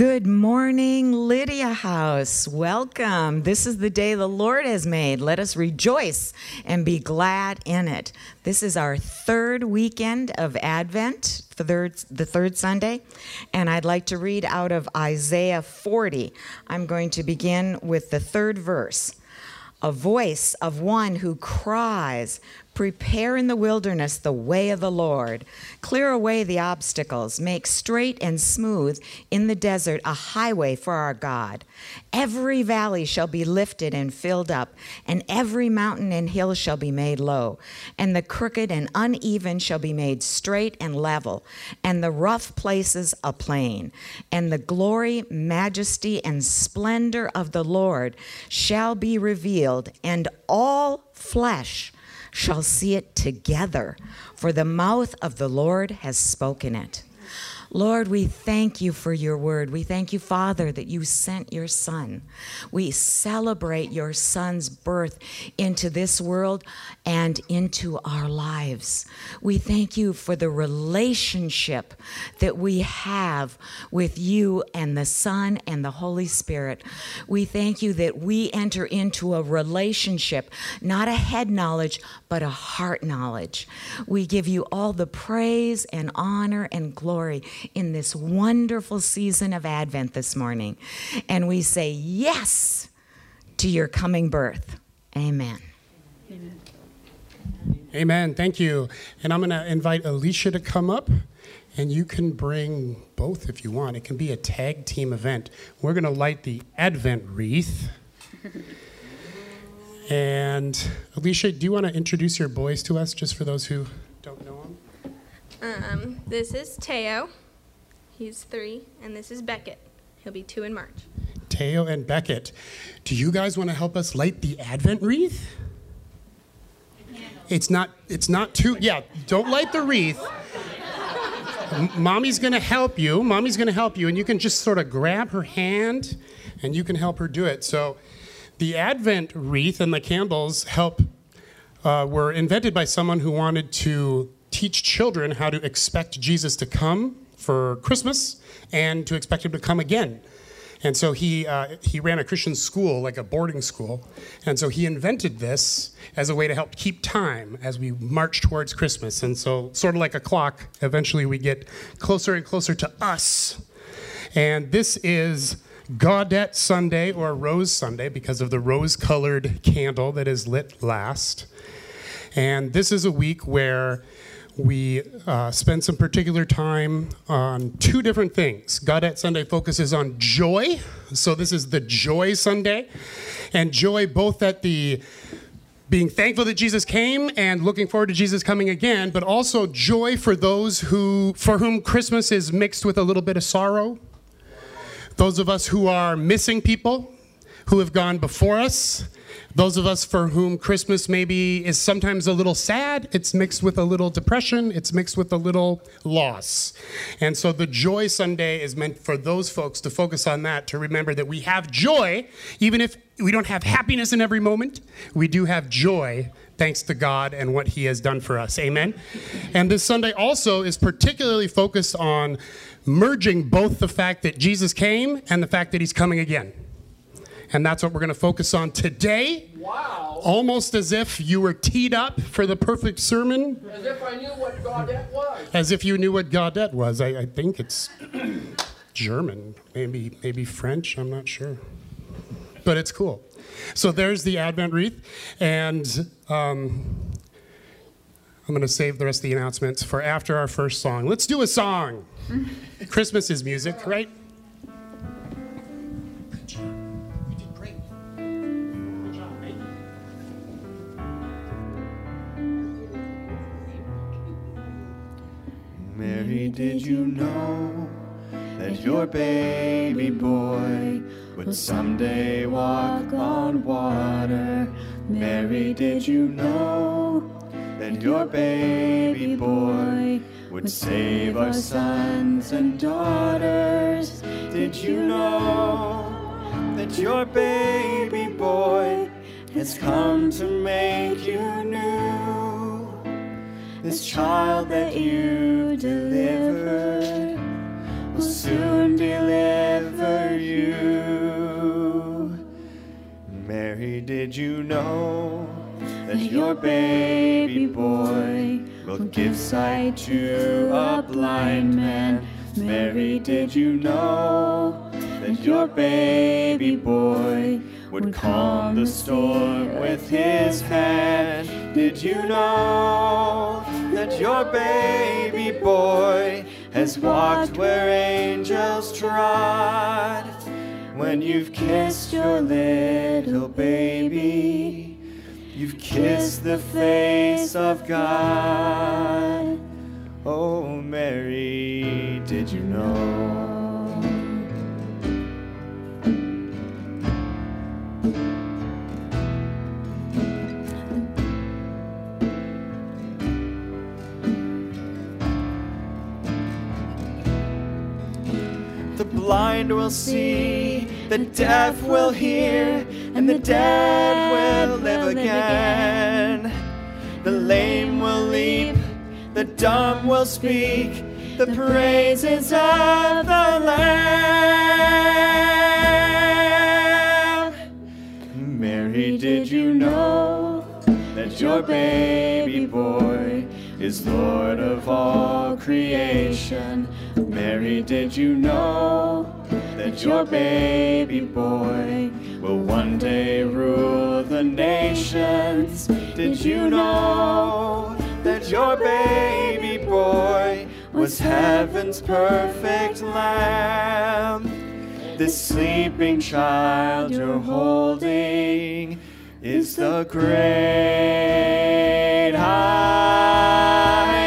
Good morning, Lydia House. Welcome. This is the day the Lord has made. Let us rejoice and be glad in it. This is our third weekend of Advent, the third, the third Sunday, and I'd like to read out of Isaiah 40. I'm going to begin with the third verse. A voice of one who cries, Prepare in the wilderness the way of the Lord. Clear away the obstacles. Make straight and smooth in the desert a highway for our God. Every valley shall be lifted and filled up, and every mountain and hill shall be made low. And the crooked and uneven shall be made straight and level, and the rough places a plain. And the glory, majesty, and splendor of the Lord shall be revealed, and all flesh shall see it together, for the mouth of the Lord has spoken it. Lord, we thank you for your word. We thank you, Father, that you sent your Son. We celebrate your Son's birth into this world and into our lives. We thank you for the relationship that we have with you and the Son and the Holy Spirit. We thank you that we enter into a relationship, not a head knowledge, but a heart knowledge. We give you all the praise and honor and glory in this wonderful season of Advent this morning. And we say yes to your coming birth. Amen. Amen. Amen. Thank you. And I'm going to invite Alicia to come up. And you can bring both if you want. It can be a tag team event. We're going to light the Advent wreath. and Alicia, do you want to introduce your boys to us, just for those who don't know them? Um, this is Teo. He's three, and this is Beckett. He'll be two in March. Teo and Beckett. Do you guys want to help us light the Advent wreath? It's not. It's not too. Yeah. Don't light the wreath. Mommy's to help you. Mommy's to help you, and you can just sort of grab her hand, and you can help her do it. So, the Advent wreath and the candles help. Uh, were invented by someone who wanted to teach children how to expect Jesus to come for Christmas and to expect him to come again. And so he, uh, he ran a Christian school, like a boarding school. And so he invented this as a way to help keep time as we march towards Christmas. And so, sort of like a clock, eventually we get closer and closer to us. And this is Gaudete Sunday or Rose Sunday because of the rose colored candle that is lit last. And this is a week where we uh, spend some particular time on two different things. Gaudete Sunday focuses on joy. So this is the Joy Sunday. And joy both at the being thankful that Jesus came and looking forward to Jesus coming again, but also joy for those who for whom Christmas is mixed with a little bit of sorrow. Those of us who are missing people who have gone before us those of us for whom Christmas maybe is sometimes a little sad, it's mixed with a little depression, it's mixed with a little loss. And so the Joy Sunday is meant for those folks to focus on that, to remember that we have joy, even if we don't have happiness in every moment, we do have joy thanks to God and what He has done for us. Amen. And this Sunday also is particularly focused on merging both the fact that Jesus came and the fact that He's coming again. And that's what we're going to focus on today. Wow. Almost as if you were teed up for the perfect sermon. As if I knew what Gaudete was. As if you knew what Gaudete was. I, I think it's German, maybe, maybe French, I'm not sure. But it's cool. So there's the Advent wreath. And um, I'm going to save the rest of the announcements for after our first song. Let's do a song. Christmas is music, right? Mary, did you know that your baby boy would someday walk on water? Mary, did you know that your baby boy would save our sons and daughters? Did you know that your baby boy has come to make you new? This child that you delivered will soon deliver you. Mary, did you know that your baby boy will give sight to a blind man? Mary, did you know that your baby boy would calm the storm with his hand? Did you know that your baby boy has walked where angels trod? When you've kissed your little baby, you've kissed the face of God. Oh, Mary, did you know? Blind will see, the deaf will hear, and the dead will live again. The lame will leap, the dumb will speak, the praises of the Lamb. Mary, did you know that your baby boy is Lord of all creation? Mary, did you know that your baby boy will one day rule the nations? Did you know that your baby boy was heaven's perfect lamb? This sleeping child you're holding is the great I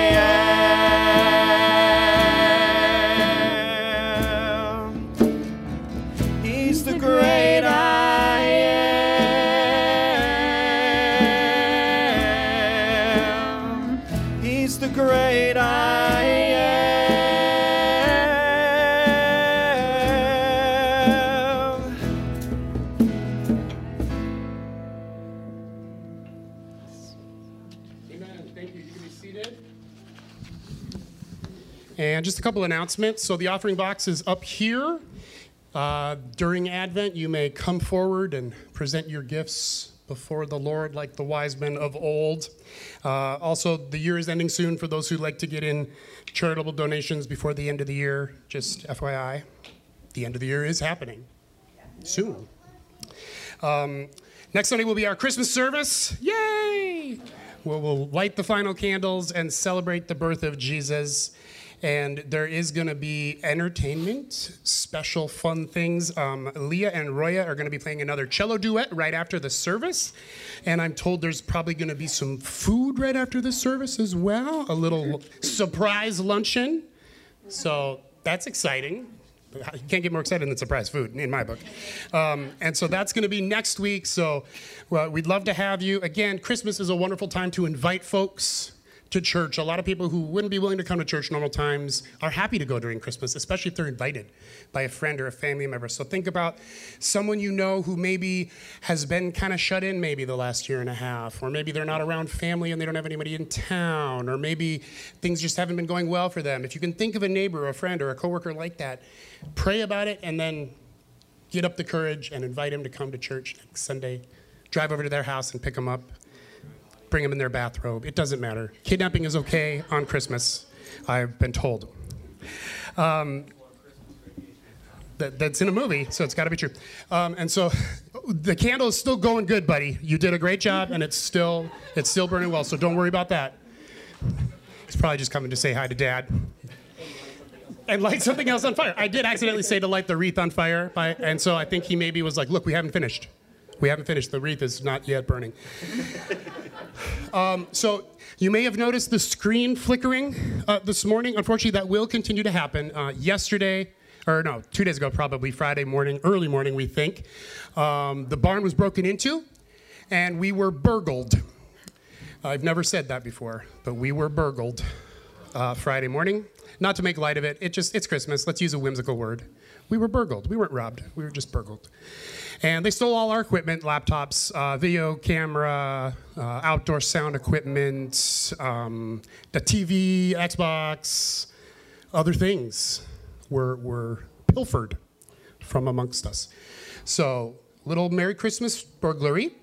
And just a couple announcements. So the offering box is up here. Uh, during Advent, you may come forward and present your gifts before the Lord like the wise men of old. Uh, also, the year is ending soon for those who like to get in charitable donations before the end of the year. Just FYI, the end of the year is happening soon. Um, next Sunday will be our Christmas service. Yay! We'll, we'll light the final candles and celebrate the birth of Jesus. And there is going to be entertainment, special fun things. Um, Leah and Roya are going to be playing another cello duet right after the service. And I'm told there's probably going to be some food right after the service as well a little surprise luncheon. So that's exciting. You can't get more excited than surprise food in my book. Um, and so that's going to be next week. So well, we'd love to have you. Again, Christmas is a wonderful time to invite folks to church. A lot of people who wouldn't be willing to come to church normal times are happy to go during Christmas, especially if they're invited by a friend or a family member. So think about someone you know who maybe has been kind of shut in maybe the last year and a half, or maybe they're not around family and they don't have anybody in town, or maybe things just haven't been going well for them. If you can think of a neighbor, or a friend, or a coworker like that, pray about it and then get up the courage and invite them to come to church next Sunday. Drive over to their house and pick them up bring them in their bathrobe. It doesn't matter. Kidnapping is okay on Christmas, I've been told. Um, that, that's in a movie, so it's got to be true. Um, and so the candle is still going good, buddy. You did a great job, and it's still it's still burning well. So don't worry about that. He's probably just coming to say hi to Dad. And light something else on fire. I did accidentally say to light the wreath on fire, by, and so I think he maybe was like, "Look, we haven't finished. We haven't finished. The wreath is not yet burning." Um, so you may have noticed the screen flickering uh, this morning. Unfortunately, that will continue to happen. Uh, yesterday, or no, two days ago, probably Friday morning, early morning, we think, um, the barn was broken into, and we were burgled. I've never said that before, but we were burgled uh, Friday morning. Not to make light of it, it just it's Christmas. Let's use a whimsical word. We were burgled. We weren't robbed. We were just burgled. And they stole all our equipment laptops, uh, video camera, uh, outdoor sound equipment, um, the TV, Xbox, other things were, were pilfered from amongst us. So, little Merry Christmas burglary.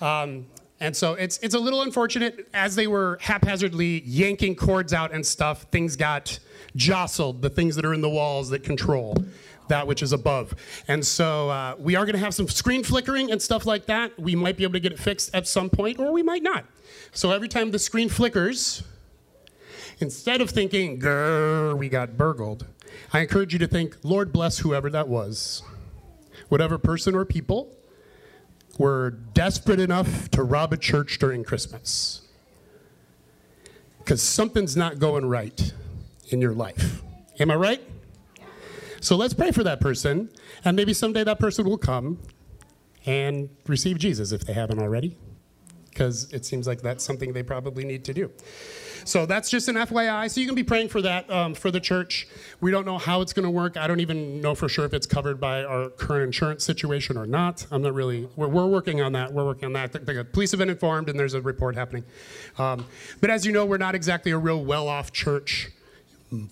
Um, and so it's it's a little unfortunate as they were haphazardly yanking cords out and stuff. Things got jostled. The things that are in the walls that control that which is above. And so uh, we are going to have some screen flickering and stuff like that. We might be able to get it fixed at some point, or we might not. So every time the screen flickers, instead of thinking, grr, we got burgled, I encourage you to think, Lord bless whoever that was. Whatever person or people were desperate enough to rob a church during Christmas. Because something's not going right in your life. Am I right? So let's pray for that person, and maybe someday that person will come and receive Jesus if they haven't already, because it seems like that's something they probably need to do. So that's just an FYI. So you can be praying for that um, for the church. We don't know how it's going to work. I don't even know for sure if it's covered by our current insurance situation or not. I'm not really. We're, we're working on that. We're working on that. The, the police have been informed, and there's a report happening. Um, but as you know, we're not exactly a real well-off church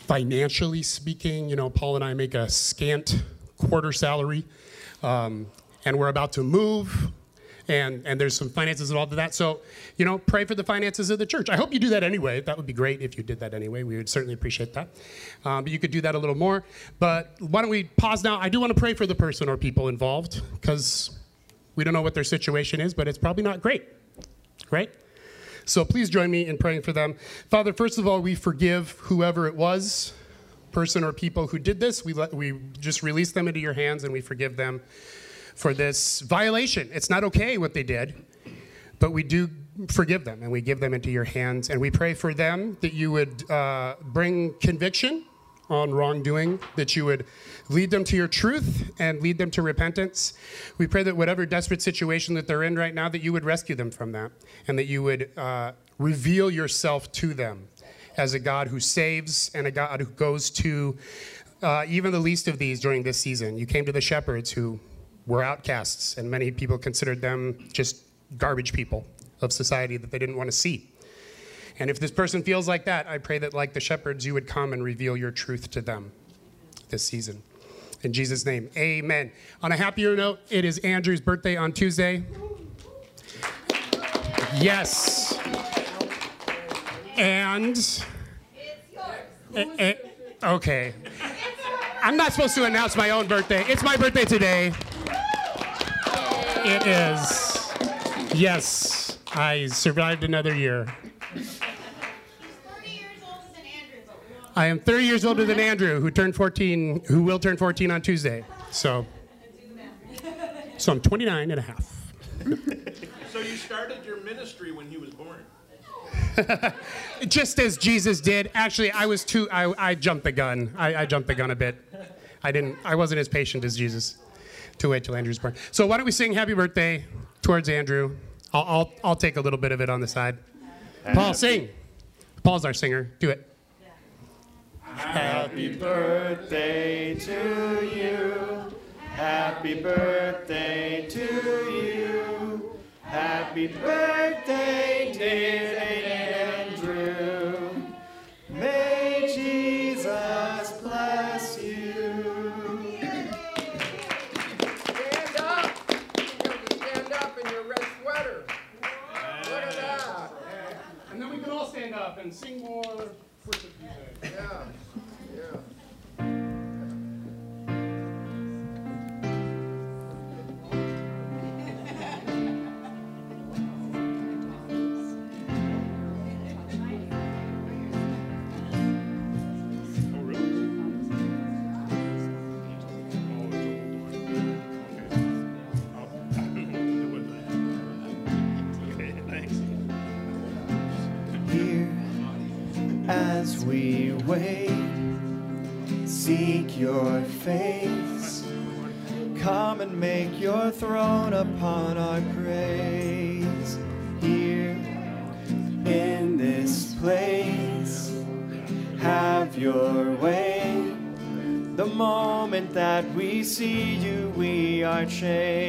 financially speaking, you know, Paul and I make a scant quarter salary, um, and we're about to move, and and there's some finances involved in that. So, you know, pray for the finances of the church. I hope you do that anyway. That would be great if you did that anyway. We would certainly appreciate that. Um, but you could do that a little more. But why don't we pause now? I do want to pray for the person or people involved because we don't know what their situation is, but it's probably not great, right? So please join me in praying for them. Father, first of all, we forgive whoever it was, person or people who did this. We, let, we just release them into your hands and we forgive them for this violation. It's not okay what they did, but we do forgive them and we give them into your hands. And we pray for them that you would uh, bring conviction on wrongdoing, that you would lead them to your truth and lead them to repentance. We pray that whatever desperate situation that they're in right now, that you would rescue them from that and that you would uh, reveal yourself to them as a God who saves and a God who goes to uh, even the least of these during this season. You came to the shepherds who were outcasts, and many people considered them just garbage people of society that they didn't want to see. And if this person feels like that, I pray that, like the shepherds, you would come and reveal your truth to them this season. In Jesus' name, amen. On a happier note, it is Andrew's birthday on Tuesday. Yes. And. Eh, eh, okay. I'm not supposed to announce my own birthday. It's my birthday today. It is. Yes, I survived another year. I am 30 years older than Andrew, who turned 14, who will turn 14 on Tuesday. So, so I'm 29 and a half. So you started your ministry when he was born. Just as Jesus did. Actually, I was too. I, I jumped the gun. I, I jumped the gun a bit. I didn't. I wasn't as patient as Jesus to wait till Andrew's born. So why don't we sing "Happy Birthday" towards Andrew? I'll I'll, I'll take a little bit of it on the side. Paul, sing. Paul's our singer. Do it. Happy birthday to you. Happy birthday to you. Happy birthday, dear Andrew. May Jesus bless you. Stand up! You have to stand up in your red sweater. Look at that. And then we can all stand up and sing more. We wait, seek your face. Come and make your throne upon our praise. Here, in this place, have your way. The moment that we see you, we are changed.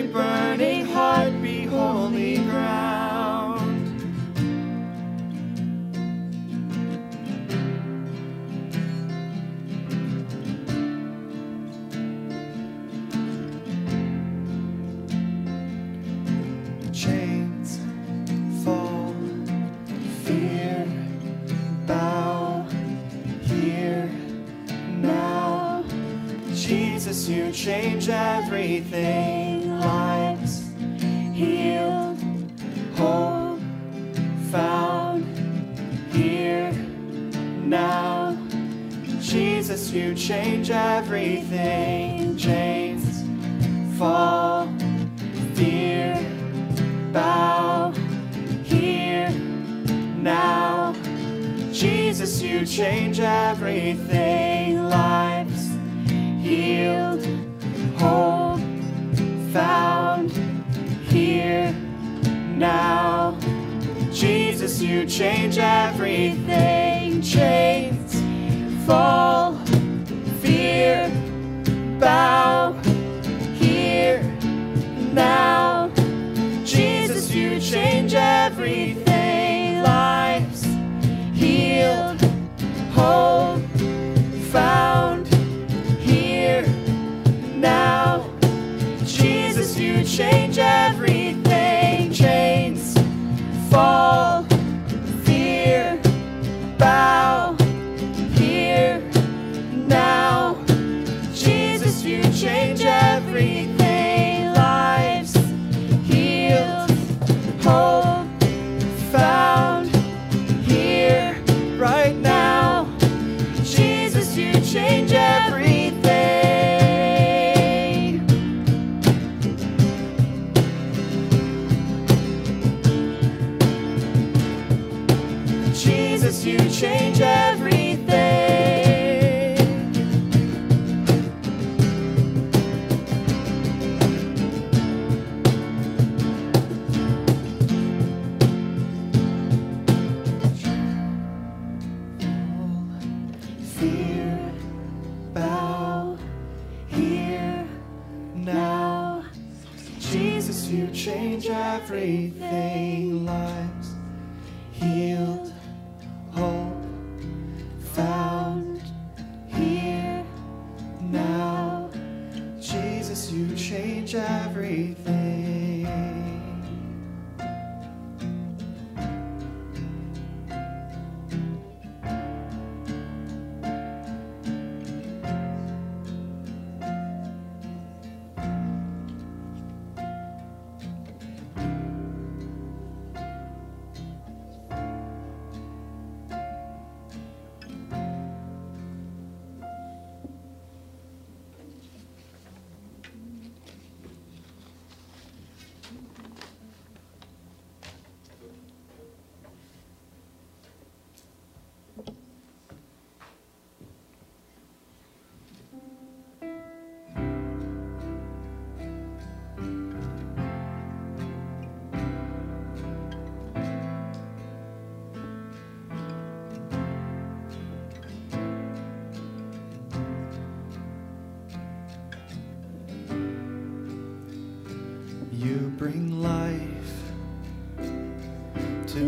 every burning heart be holy ground. Chains fall, fear, bow here now. Jesus, you change everything.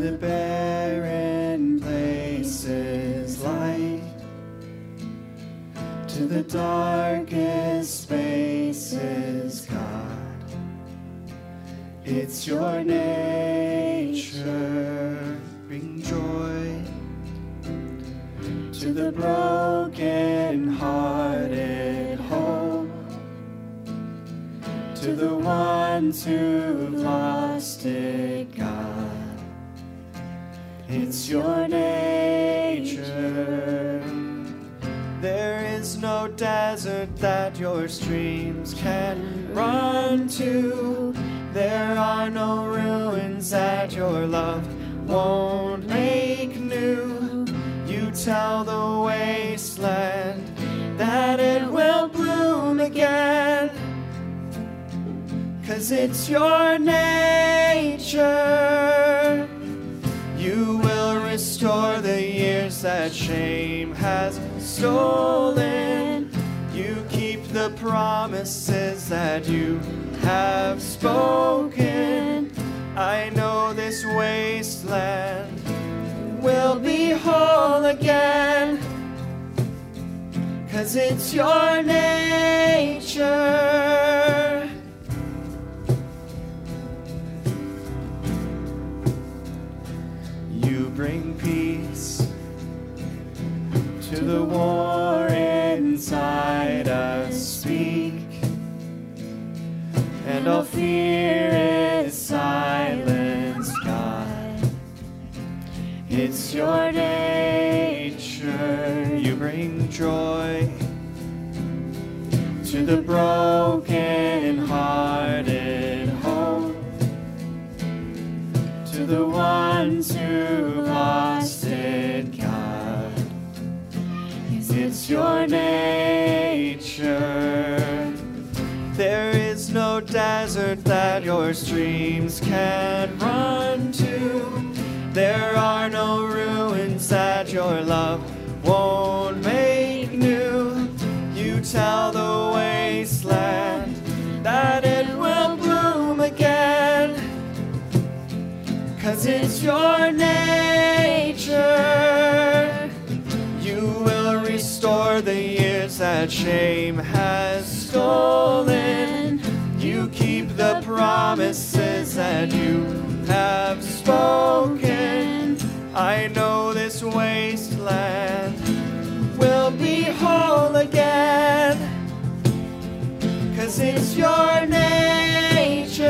The barren places, light. To the darkest spaces, God. It's your nature, bring joy to the broken hearted, hope to the ones who've your nature. There is no desert that your streams can run to. There are no ruins that your love won't make new. You tell the wasteland that it will bloom again. Cause it's your nature. Shame has stolen. You keep the promises that you have spoken. I know this wasteland will be whole again. Cause it's your nature. Your nature. You bring joy to the broken hearted hope to the ones who lost it, God. It's your nature. There is no desert that your streams can run to. There are no that your love won't make new. You tell the wasteland that it will bloom again. Cause it's your nature. You will restore the years that shame has stolen. You keep the promises that you have spoken. I know wasteland will be whole again. Cause it's your nature.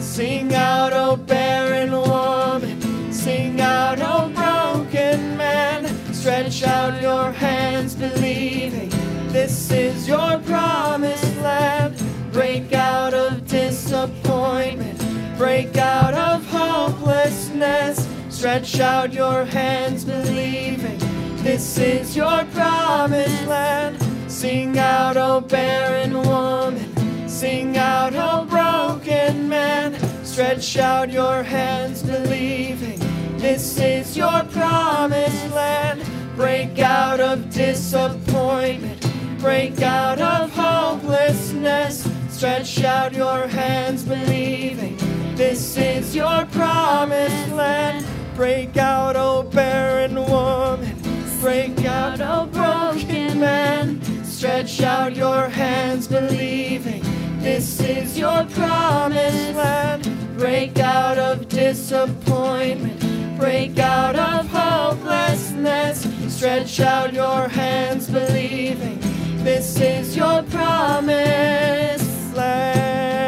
Sing out, oh barren woman. Sing out, oh broken man. Stretch out your hands, believing this is your promised land. Break out of disappointment. Break out of hopelessness. Stretch out your hands, believing this is your promised land. Sing out, oh barren woman. Sing out, oh broken man. Stretch out your hands, believing this is your promised land. Break out of disappointment. Break out of hopelessness. Stretch out your hands, believing this is your promised land. Break out, oh barren woman. Break out, oh broken man. Stretch out your hands, believing this is your promised land. Break out of disappointment. Break out of hopelessness. Stretch out your hands, believing this is your promised land.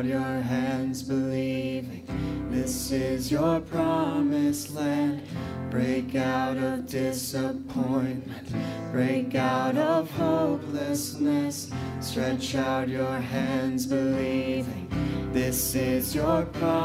Out your hands, believing this is your promised land. Break out of disappointment. Break out of hopelessness. Stretch out your hands, believing. This is your promised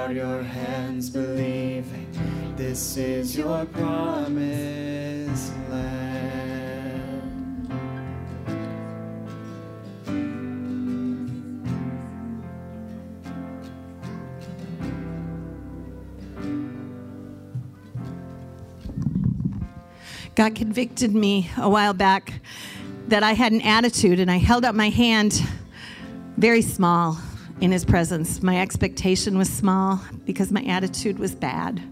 out your hands, believing. This is your promised land. God convicted me a while back that I had an attitude, and I held up my hand very small in His presence. My expectation was small because my attitude was bad.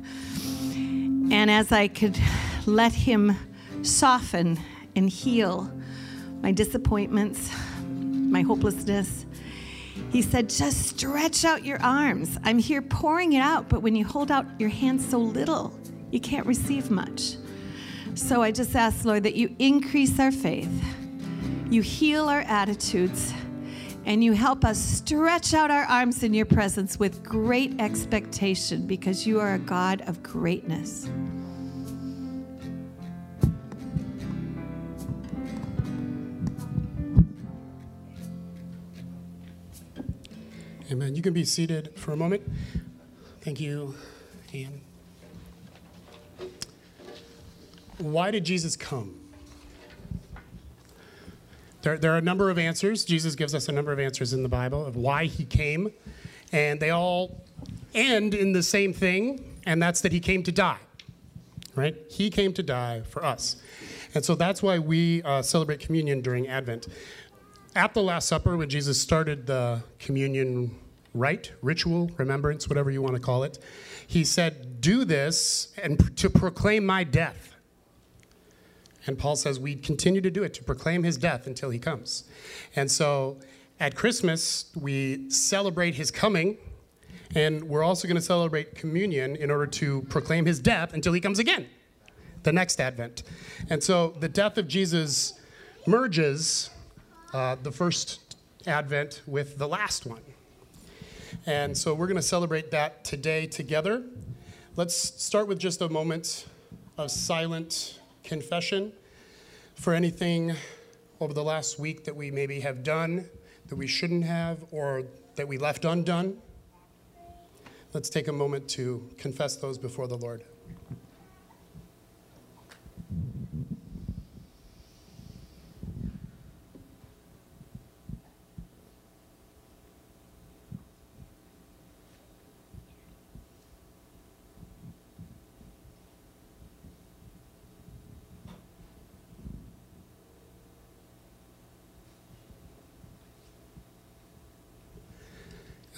And as I could let Him soften and heal my disappointments, my hopelessness, he said, just stretch out your arms. I'm here pouring it out, but when you hold out your hands so little, you can't receive much. So I just ask, Lord, that you increase our faith, you heal our attitudes, and you help us stretch out our arms in your presence with great expectation because you are a God of greatness. Amen. You can be seated for a moment. Thank you, Ian. Why did Jesus come? There, there are a number of answers. Jesus gives us a number of answers in the Bible of why he came, and they all end in the same thing, and that's that he came to die. Right? He came to die for us. And so that's why we uh, celebrate communion during Advent. At the Last Supper, when Jesus started the communion rite, ritual, remembrance, whatever you want to call it, he said, Do this and to proclaim my death. And Paul says we continue to do it to proclaim his death until he comes. And so at Christmas, we celebrate his coming, and we're also going to celebrate communion in order to proclaim his death until he comes again, the next Advent. And so the death of Jesus merges uh, the first Advent with the last one. And so we're going to celebrate that today together. Let's start with just a moment of silent confession for anything over the last week that we maybe have done that we shouldn't have or that we left undone. Let's take a moment to confess those before the Lord.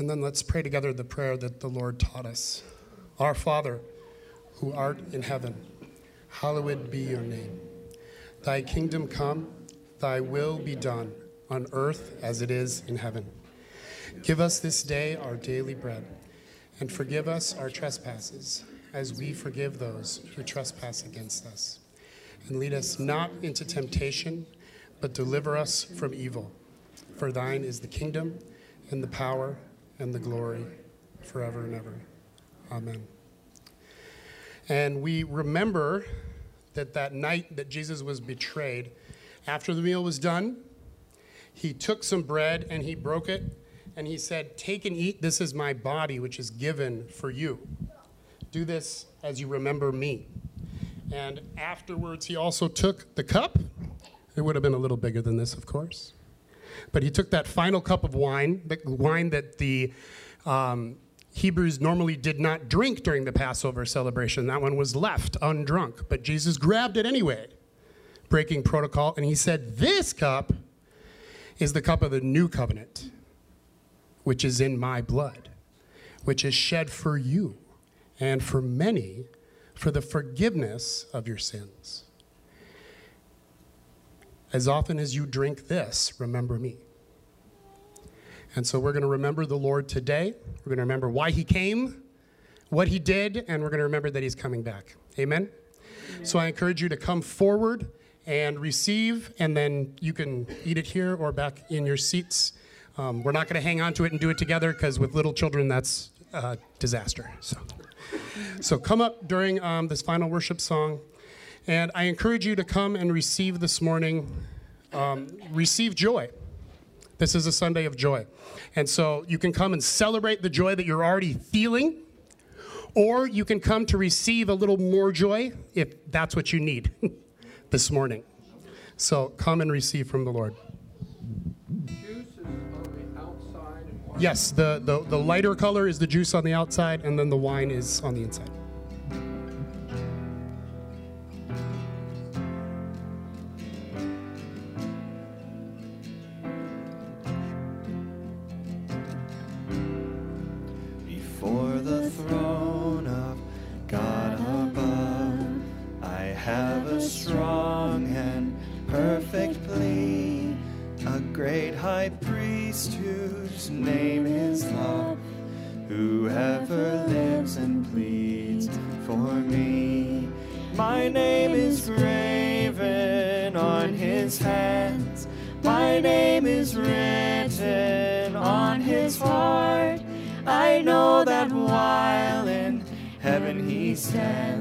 And then let's pray together the prayer that the Lord taught us. Our Father, who art in heaven, hallowed be your name. Thy kingdom come, thy will be done, on earth as it is in heaven. Give us this day our daily bread, and forgive us our trespasses, as we forgive those who trespass against us. And lead us not into temptation, but deliver us from evil. For thine is the kingdom, and the power, and the glory forever and ever. Amen. And we remember that that night that Jesus was betrayed, after the meal was done, he took some bread and he broke it and he said, Take and eat. This is my body, which is given for you. Do this as you remember me. And afterwards, he also took the cup. It would have been a little bigger than this, of course. But he took that final cup of wine, the wine that the um, Hebrews normally did not drink during the Passover celebration. That one was left undrunk. But Jesus grabbed it anyway, breaking protocol, and he said, This cup is the cup of the new covenant, which is in my blood, which is shed for you and for many for the forgiveness of your sins. As often as you drink this, remember me. And so we're going to remember the Lord today. We're going to remember why he came, what he did, and we're going to remember that he's coming back. Amen? So I encourage you to come forward and receive, and then you can eat it here or back in your seats. Um, we're not going to hang on to it and do it together because with little children, that's a disaster. So, so come up during um, this final worship song, and I encourage you to come and receive this morning. Um, receive joy. This is a Sunday of joy. And so you can come and celebrate the joy that you're already feeling, or you can come to receive a little more joy if that's what you need this morning. So come and receive from the Lord. Juice is on the outside and wine. Yes, the, the, the lighter color is the juice on the outside, and then the wine is on the inside. Heaven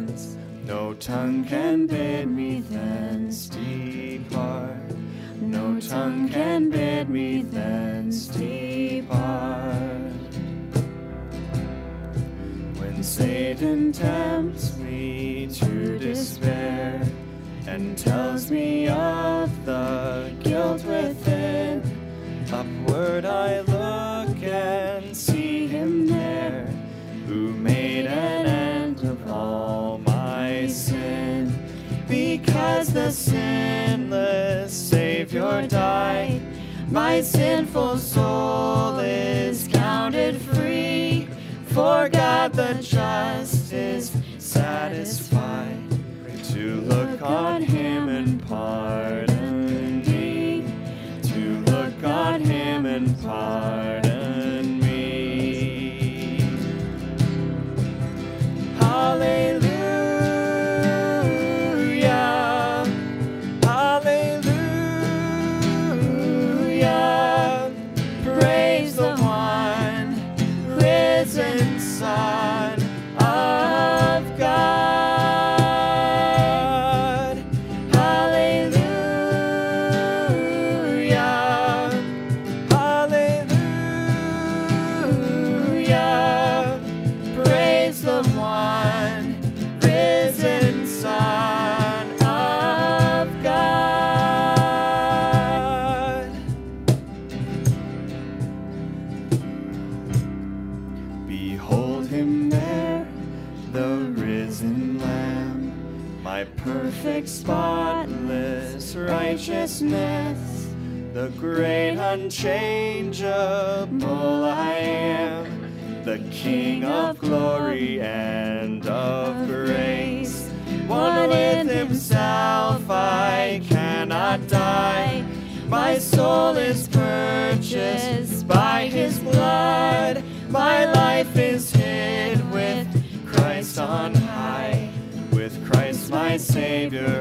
great unchangeable I am, the King of glory and of grace. One with himself I cannot die. My soul is purchased by his blood. My life is hid with Christ on high, with Christ my Savior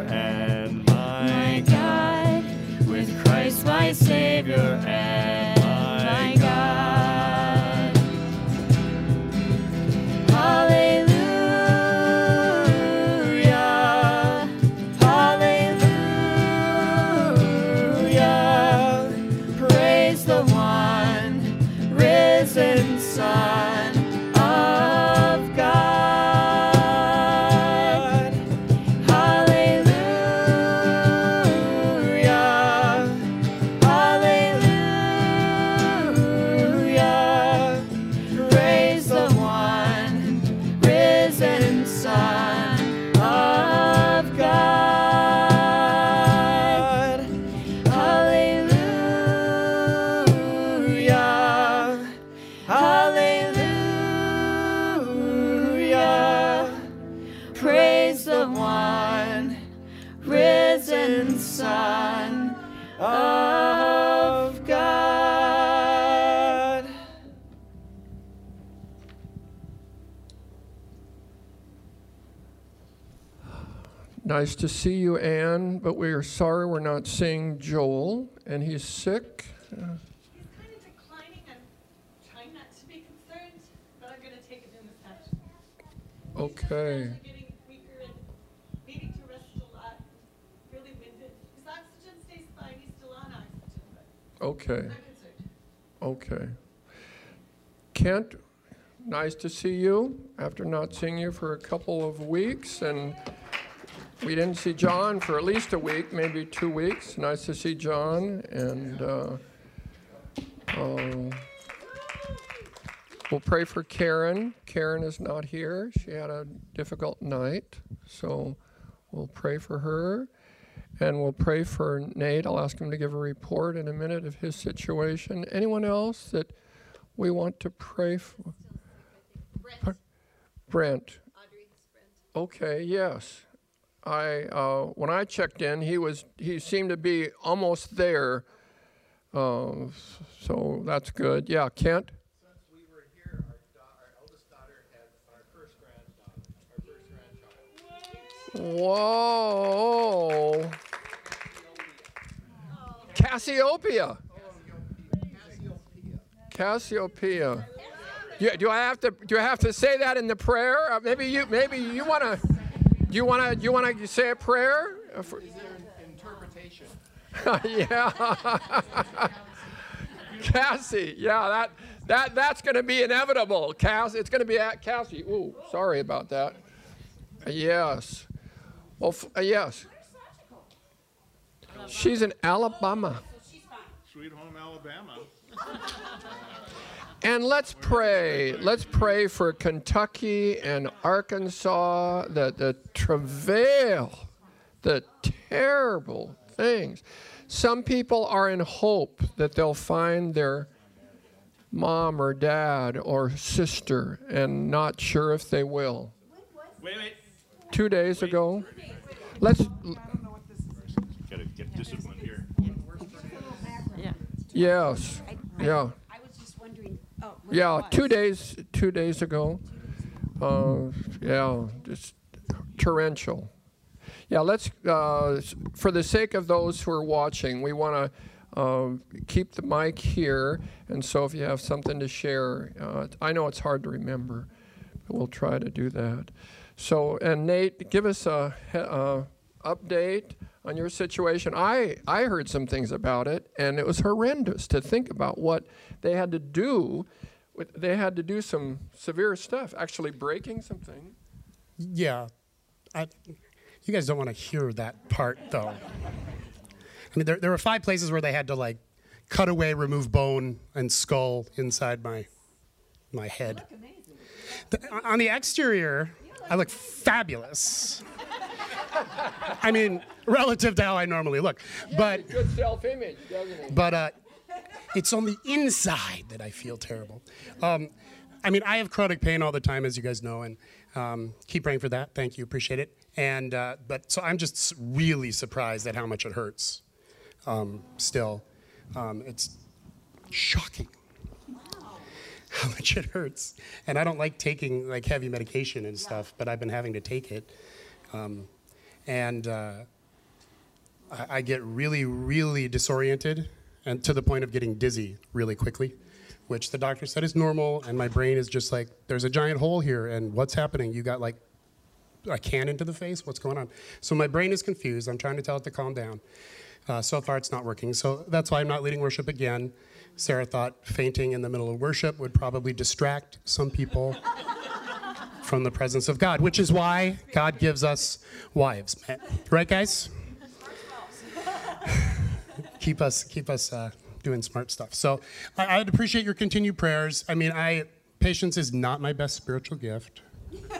Savior Nice to see you, Anne, but we are sorry we're not seeing Joel, and he's sick. He's kind of declining. I'm trying not to be concerned, but I'm going to take it in this. Okay. Weaker and needing to rest a lot. Really winded. His oxygen stays fine. He's still on oxygen, but Okay. Okay. Kent, nice to see you after not seeing you for a couple of weeks. And we didn't see John for at least a week, maybe two weeks. Nice to see John. And uh, uh, we'll pray for Karen. Karen is not here. She had a difficult night. So we'll pray for her. And we'll pray for Nate. I'll ask him to give a report in a minute of his situation. Anyone else that we want to pray for? Brent. Brent. Okay, yes. I uh, when I checked in, he was he seemed to be almost there. Uh, so that's good. Yeah, Kent. Since we were here, our, da- our eldest daughter had our first granddaughter, our first grandchild. Whoa. Cassiopeia. Cassiopeia. Yeah, do I have to do I have to say that in the prayer? Uh, maybe you maybe you want to do you want to do you want to say a prayer? For- Is there an interpretation? yeah. Cassie, yeah, that that that's going to be inevitable. Cass, it's going to be at Cassie. Ooh, sorry about that. Yes. Well, f- uh, yes. She's in Alabama. Sweet home Alabama. And let's pray. Let's pray for Kentucky and Arkansas, the, the travail, the terrible things. Some people are in hope that they'll find their mom or dad or sister and not sure if they will. Wait, wait. Two days ago. Let's, Gotta get here. yes, yeah. I was just wondering, oh. Yeah, two days, two days ago. Uh, yeah, just torrential. Yeah, let's, uh, for the sake of those who are watching, we want to uh, keep the mic here. And so if you have something to share, uh, I know it's hard to remember, but we'll try to do that. So, and Nate, give us a he- uh, update on your situation. I, I heard some things about it, and it was horrendous to think about what they had to do. They had to do some severe stuff, actually breaking something. Yeah. I, you guys don't want to hear that part, though. I mean, there, there were five places where they had to, like, cut away, remove bone and skull inside my, my head. The- on the exterior, I look fabulous. I mean, relative to how I normally look. But Good self-image, doesn't it? but uh, it's on the inside that I feel terrible. Um, I mean, I have chronic pain all the time, as you guys know, and um, keep praying for that. Thank you, appreciate it. And uh, but so I'm just really surprised at how much it hurts. Um, still, um, it's shocking how much it hurts. And I don't like taking like heavy medication and stuff, but I've been having to take it. Um, and uh, I, I get really, really disoriented and to the point of getting dizzy really quickly, which the doctor said is normal. And my brain is just like, there's a giant hole here, and what's happening? You got like a cannon into the face? What's going on? So my brain is confused. I'm trying to tell it to calm down. Uh, so far, it's not working. So that's why I'm not leading worship again. Sarah thought fainting in the middle of worship would probably distract some people from the presence of God, which is why God gives us wives. Right, guys? Keep us keep us uh, doing smart stuff. So I, I'd appreciate your continued prayers. I mean, I patience is not my best spiritual gift. God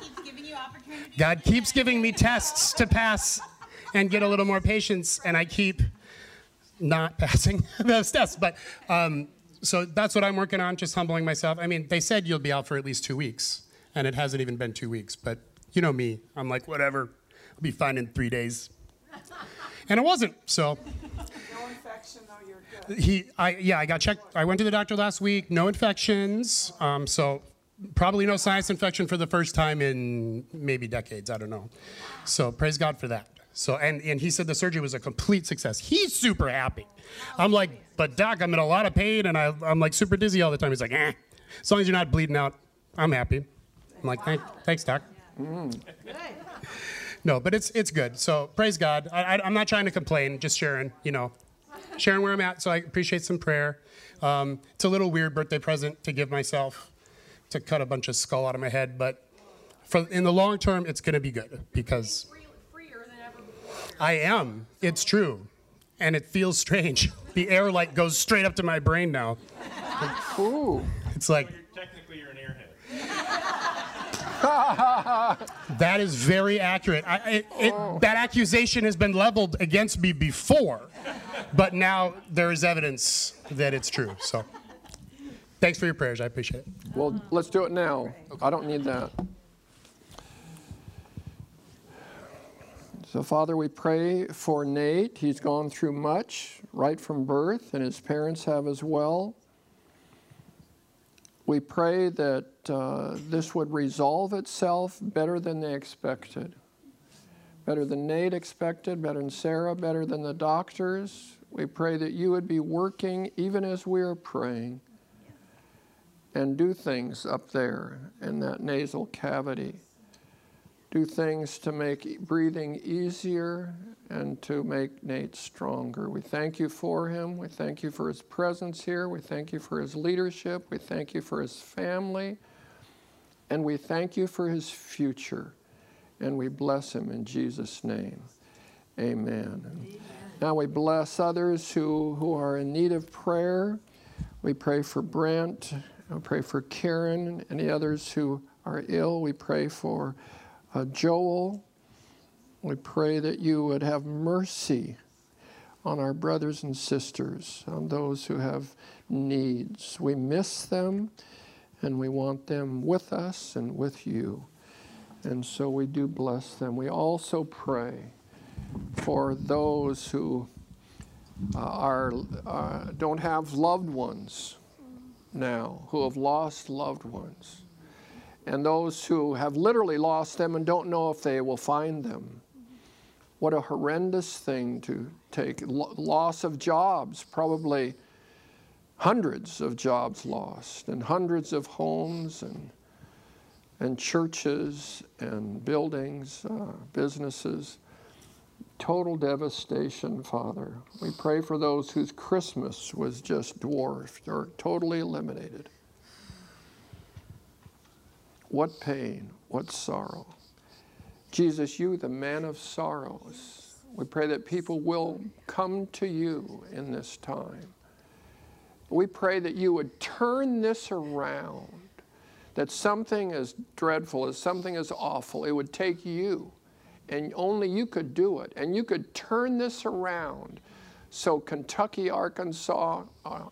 keeps giving you opportunities. God keeps giving me tests to pass and get a little more patience, and I keep not passing those tests. But um, so that's what I'm working on, just humbling myself. I mean, they said you'll be out for at least two weeks, and it hasn't even been two weeks. But you know me, I'm like, whatever, I'll be fine in three days. And it wasn't, so. No infection, though, you're good. He, I, yeah, I got checked. I went to the doctor last week. No infections. Um, so probably no sinus infection for the first time in maybe decades. I don't know. So praise God for that. So and and he said the surgery was a complete success. He's super happy. I'm like, but doc, I'm in a lot of pain and I, I'm like super dizzy all the time. He's like, eh. As long as you're not bleeding out, I'm happy. I'm like, Thank, thanks, doc. No, but it's it's good. So praise God. I, I, I'm not trying to complain, just sharing. You know, sharing where I'm at. So I appreciate some prayer. Um, it's a little weird birthday present to give myself to cut a bunch of skull out of my head, but for in the long term, it's going to be good because I am. It's true, and it feels strange. The air like goes straight up to my brain now. Ooh. It's like Technically, you're an airhead. That is very accurate. I, it, it, oh. That accusation has been leveled against me before, but now there is evidence that it's true. So, thanks for your prayers. I appreciate it. Well, let's do it now. I don't need that. So, Father, we pray for Nate. He's gone through much right from birth, and his parents have as well. We pray that uh, this would resolve itself better than they expected. Better than Nate expected, better than Sarah, better than the doctors. We pray that you would be working even as we are praying and do things up there in that nasal cavity. Do things to make breathing easier and to make Nate stronger. We thank you for him. We thank you for his presence here. We thank you for his leadership. We thank you for his family. And we thank you for his future. And we bless him in Jesus' name. Amen. And Now we bless others who, who are in need of prayer. We pray for Brent. We pray for Karen. And any others who are ill, we pray for uh, Joel. We pray that you would have mercy on our brothers and sisters, on those who have needs. We miss them and we want them with us and with you. And so we do bless them. We also pray for those who uh, are, uh, don't have loved ones now, who have lost loved ones, and those who have literally lost them and don't know if they will find them. What a horrendous thing to take. Lo- loss of jobs, probably hundreds of jobs lost, and hundreds of homes and, and churches and buildings, uh, businesses. Total devastation, Father. We pray for those whose Christmas was just dwarfed or totally eliminated. What pain, what sorrow. Jesus, you, the man of sorrows, we pray that people will come to you in this time. We pray that you would turn this around, that something as dreadful, as something as awful, it would take you, and only you could do it, and you could turn this around so Kentucky, Arkansas, uh,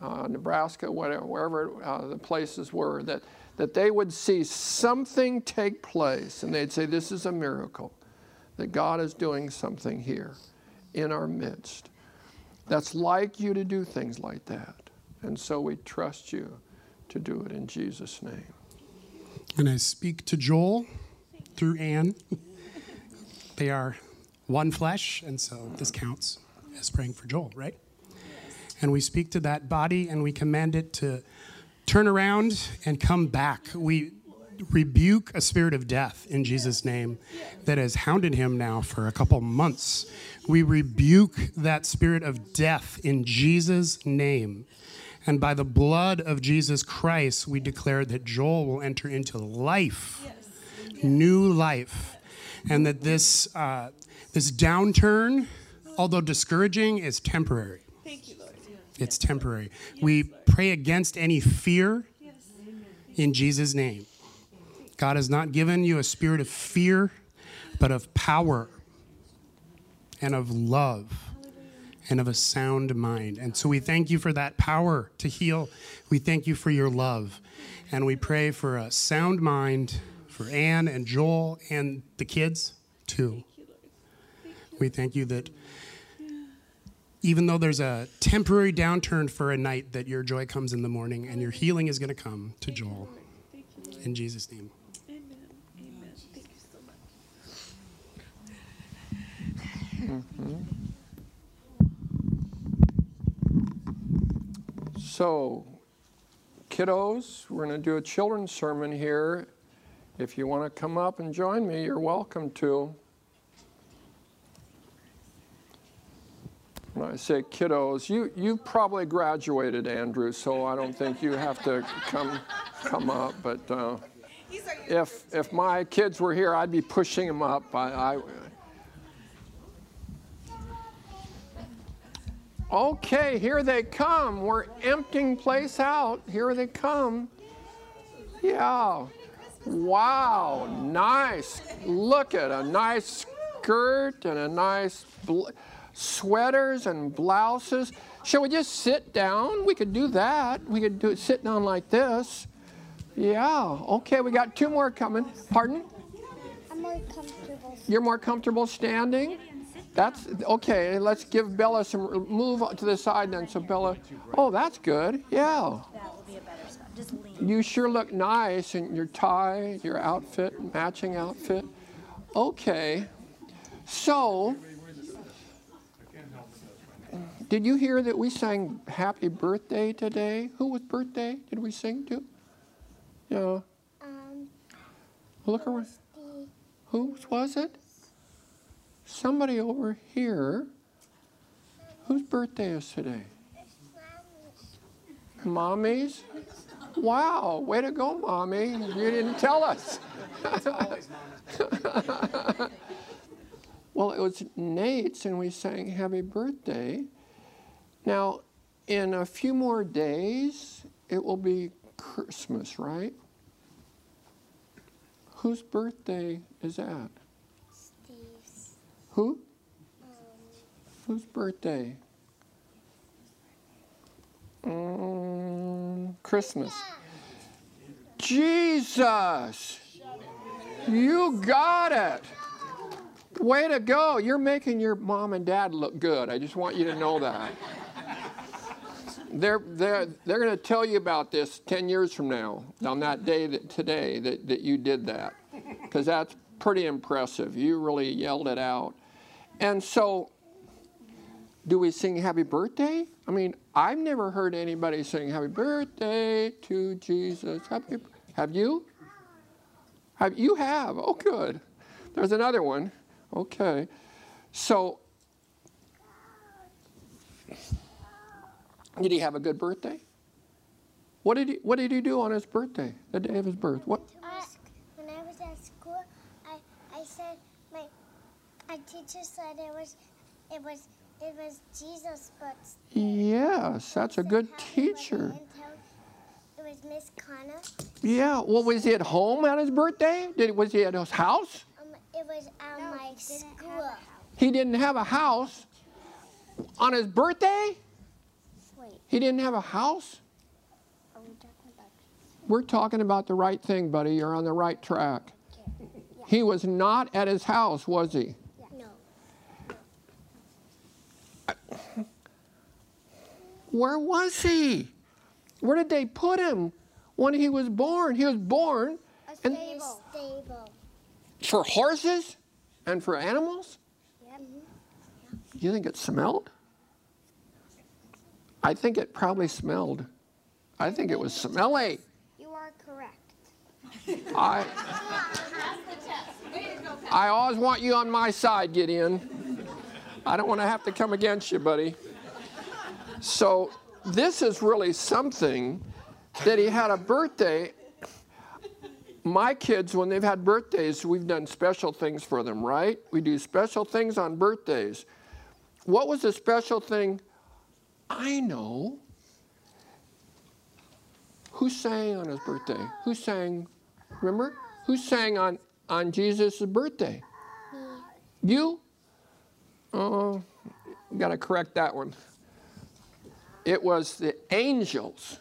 uh, Nebraska, whatever, wherever uh, the places were, that, that they would see something take place and they'd say, This is a miracle, that God is doing something here in our midst. That's like you to do things like that. And so we trust you to do it in Jesus' name. And I speak to Joel through Anne. they are one flesh, and so this counts as praying for Joel, right? And we speak to that body and we command it to turn around and come back. We rebuke a spirit of death in Jesus' name that has hounded him now for a couple months. We rebuke that spirit of death in Jesus' name. And by the blood of Jesus Christ, we declare that Joel will enter into life, new life, and that this, uh, this downturn, although discouraging, is temporary. It's temporary. We pray against any fear in Jesus' name. God has not given you a spirit of fear, but of power and of love and of a sound mind. And so we thank you for that power to heal. We thank you for your love. And we pray for a sound mind for Anne and Joel and the kids too. We thank you that even though there's a temporary downturn for a night, that your joy comes in the morning and your healing is going to come to Joel. Thank In Jesus' name. Amen. Amen. Thank you so much. So, kiddos, we're going to do a children's sermon here. If you want to come up and join me, you're welcome to. When I say kiddos, you you probably graduated, Andrew, so I don't think you have to come come up. But uh, if if my kids were here, I'd be pushing them up. I, I Okay, here they come. We're emptying place out. Here they come. Yeah. Wow, nice. Look at a nice skirt and a nice sweaters and blouses. Shall we just sit down? We could do that. We could do it sit down like this. Yeah. Okay, we got two more coming. Pardon? I'm more comfortable. You're more comfortable standing? That's okay. Let's give Bella some move to the side then. So Bella, oh, that's good. Yeah. That will be a better spot. Just lean. You sure look nice in your tie, your outfit, matching outfit. Okay. So, did you hear that we sang happy birthday today? Who was birthday did we sing to? Yeah. Um, Look around. the Whose was it? Somebody over here. Whose birthday is today? Mommy's? Wow, way to go, Mommy. You didn't tell us. well, it was Nate's, and we sang happy birthday. Now, in a few more days, it will be Christmas, right? Whose birthday is that? Steve's. Who? Um, Whose birthday? Mm, Christmas. Jesus! You got it! Way to go. You're making your mom and dad look good. I just want you to know that. They're, they're, they're going to tell you about this 10 years from now, on that day that today that, that you did that. Because that's pretty impressive. You really yelled it out. And so, do we sing happy birthday? I mean, I've never heard anybody sing happy birthday to Jesus. Happy, have you? Have you have? Oh, good. There's another one. Okay. So, did he have a good birthday? What did he What did he do on his birthday, the day of his birth? What? I, when I was at school, I, I said my my teacher said it was it was it was Jesus' birthday. Yes, that's a good teacher. It was Miss Connor. Yeah. Well, was he at home at his birthday? Did was he at his house? Um, it was at my school. He didn't have a house on his birthday. Wait, He didn't have a house. are we talking about? We're talking about the right thing, buddy. You're on the right track. He was not at his house, was he? No. Where was he? Where did they put him when he was born? He was born in A And- stable. stable. for horses and for animals? Yep. You think it smelled? I think it probably smelled. I think it was smelly. You are correct. I, I always want you on my side, Gideon. I don't want to have to come against you, buddy. So, this is really something that he had a birthday. My kids, when they've had birthdays, we've done special things for them, right? We do special things on birthdays. What was the special thing? I know. Who sang on his birthday? Who sang? Remember? Who sang on, on Jesus' birthday? You? Oh, got to correct that one. It was the angels.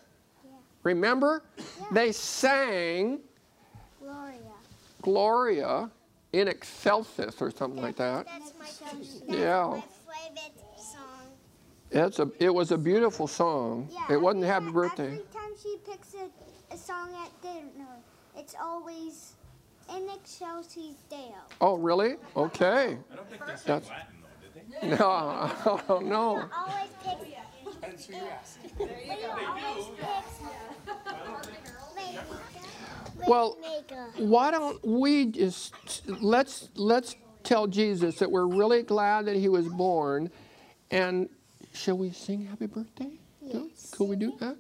Remember? They sang Gloria. Gloria in excelsis or something like that. That's my Yeah. My. It's a, it was a beautiful song. Yeah, it wasn't every Happy Birthday. Every time she picks a, a song at dinner, It's always in Excelsis Deo. Oh, really? Okay. I don't think they said That's- Latin though, did they? No, oh, no. Always picks. Well, why don't we just let's let's tell Jesus that we're really glad that he was born, and shall we sing happy birthday? No? Could we do that?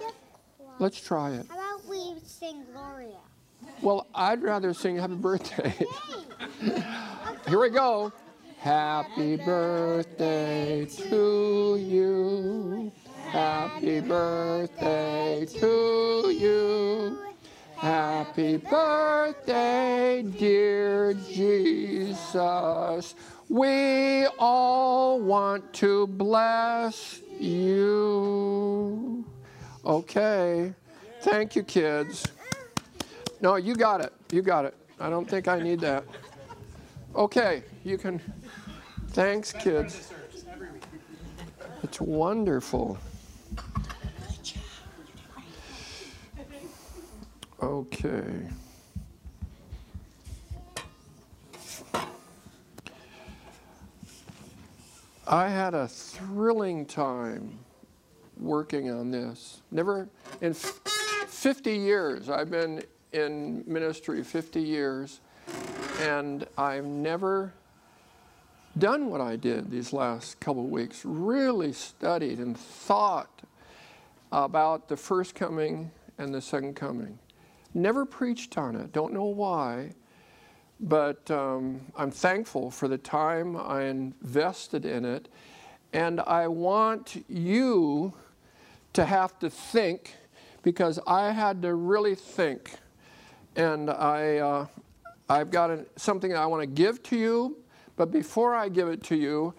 Yes. Let's try it. How about we sing Gloria? Well, I'd rather sing happy birthday. Here we go. Happy birthday to you. Happy birthday to you. Happy birthday, dear Jesus. We all want to bless you. Okay. Thank you, kids. No, you got it. You got it. I don't think I need that. Okay, you can. Thanks, kids. It's wonderful. Okay. I had a thrilling time working on this. Never, in 50 years, I've been in ministry 50 years, and I've never done what I did these last couple of weeks. Really studied and thought about the first coming and the second coming. Never preached on it, don't know why, but um, I'm thankful for the time I invested in it. And I want you to have to think because I had to really think. And I, uh, I've got an, something I want to give to you, but before I give it to you,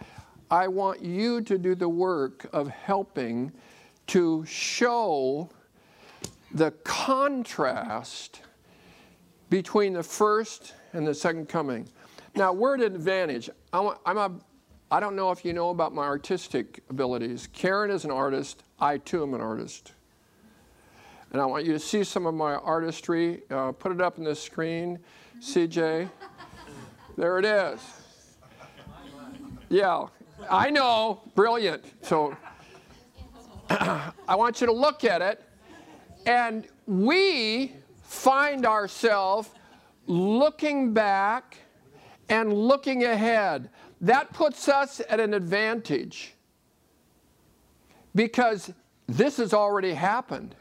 I want you to do the work of helping to show the contrast between the first and the second coming. Now, an advantage. I'm a, I don't know if you know about my artistic abilities. Karen is an artist. I too am an artist. And I want you to see some of my artistry. Uh, put it up on the screen, CJ. There it is. Yeah, I know. Brilliant. So I want you to look at it. And we find ourselves looking back and looking ahead. That puts us at an advantage because this has already happened.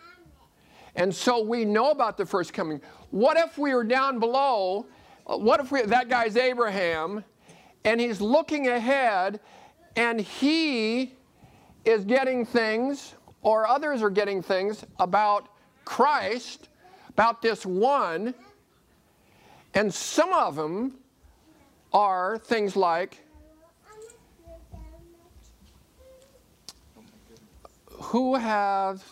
And so we know about the first coming. What if we were down below? What if we, that guy's Abraham and he's looking ahead and he is getting things, or others are getting things about Christ, about this one, and some of them are things like who have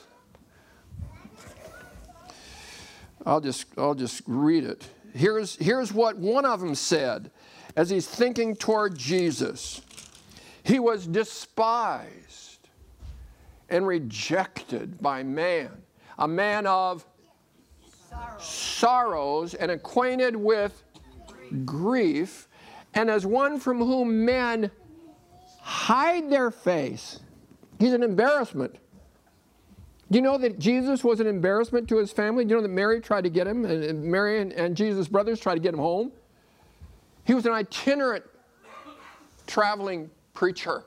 I'll just I'll just read it. Here's here's what one of them said as he's thinking toward Jesus. He was despised and rejected by man, a man of sorrows and acquainted with grief, and as one from whom men hide their face. He's an embarrassment. Do you know that Jesus was an embarrassment to his family? Do you know that Mary tried to get him, and, Mary and, and Jesus' brothers tried to get him home? He was an itinerant traveling preacher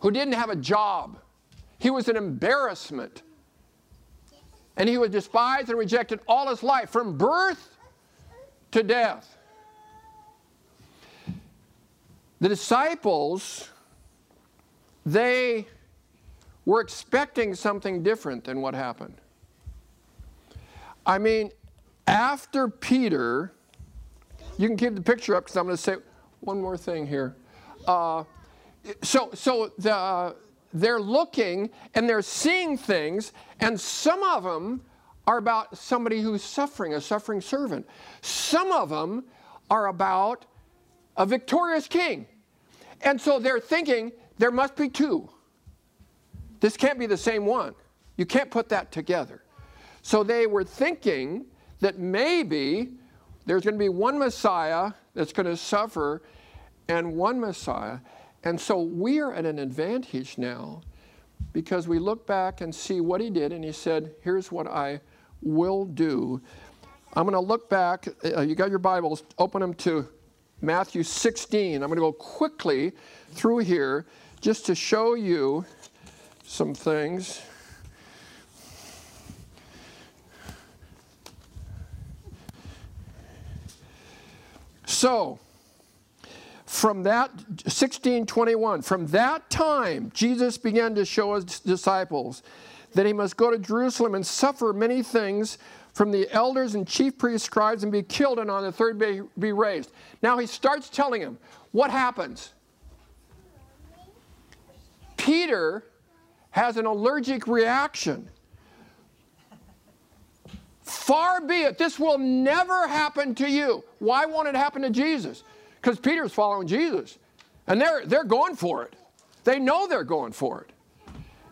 who didn't have a job. He was an embarrassment. And he was despised and rejected all his life, from birth to death. The disciples, they were expecting something different than what happened. I mean, after Peter, you can keep the picture up because I'm going to say one more thing here. Uh, so, so the, they're looking and they're seeing things, and some of them are about somebody who's suffering, a suffering servant. Some of them are about a victorious king. And so they're thinking there must be two. This can't be the same one. You can't put that together. So they were thinking that maybe there's going to be one Messiah that's going to suffer and one Messiah. And so we are at an advantage now because we look back and see what he did, and he said, Here's what I will do. I'm going to look back. Uh, you got your Bibles, open them to Matthew 16. I'm going to go quickly through here just to show you some things. So, from that 1621 from that time jesus began to show his disciples that he must go to jerusalem and suffer many things from the elders and chief priests scribes and be killed and on the third day be raised. Now he starts telling him what happens? Peter has an allergic reaction. Far be it this will never happen to you. Why won't it happen to jesus because Peter's following Jesus. And they're, they're going for it. They know they're going for it.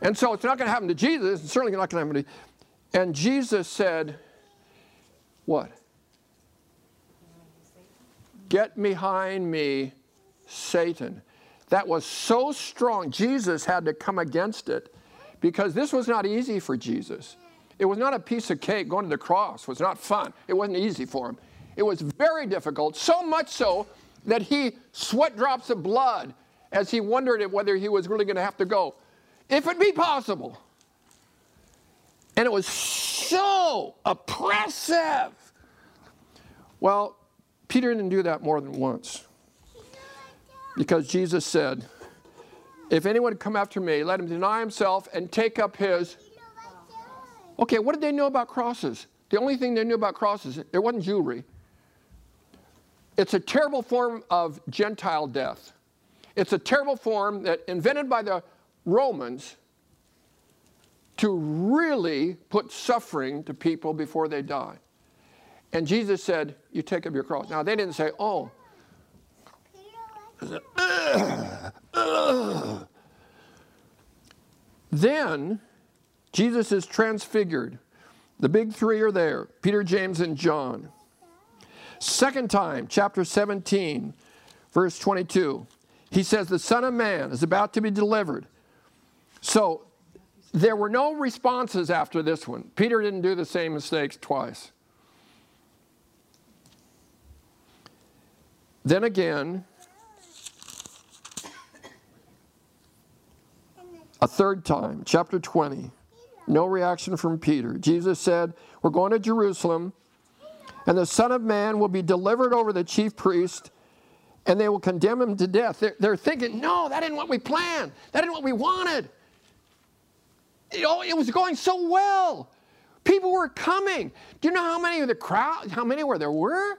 And so it's not going to happen to Jesus. It's certainly not going to happen to And Jesus said, What? Get behind me, Satan. That was so strong. Jesus had to come against it because this was not easy for Jesus. It was not a piece of cake. Going to the cross was not fun. It wasn't easy for him. It was very difficult, so much so that he sweat drops of blood as he wondered at whether he was really going to have to go. If it be possible. And it was so oppressive. Well, Peter didn't do that more than once. Because Jesus said, If anyone come after me, let him deny himself and take up his. Okay, what did they know about crosses? The only thing they knew about crosses, it wasn't jewelry. It's a terrible form of Gentile death. It's a terrible form that invented by the Romans to really put suffering to people before they die. And Jesus said, You take up your cross. Now, they didn't say, Oh. Then Jesus is transfigured. The big three are there Peter, James, and John. Second time, chapter 17, verse 22, he says, The Son of Man is about to be delivered. So there were no responses after this one. Peter didn't do the same mistakes twice. Then again, a third time, chapter 20, no reaction from Peter. Jesus said, We're going to Jerusalem and the Son of Man will be delivered over the chief priest, and they will condemn him to death. They're, they're thinking, no, that isn't what we planned. That isn't what we wanted. You know, it was going so well. People were coming. Do you know how many of the crowd, how many were there were?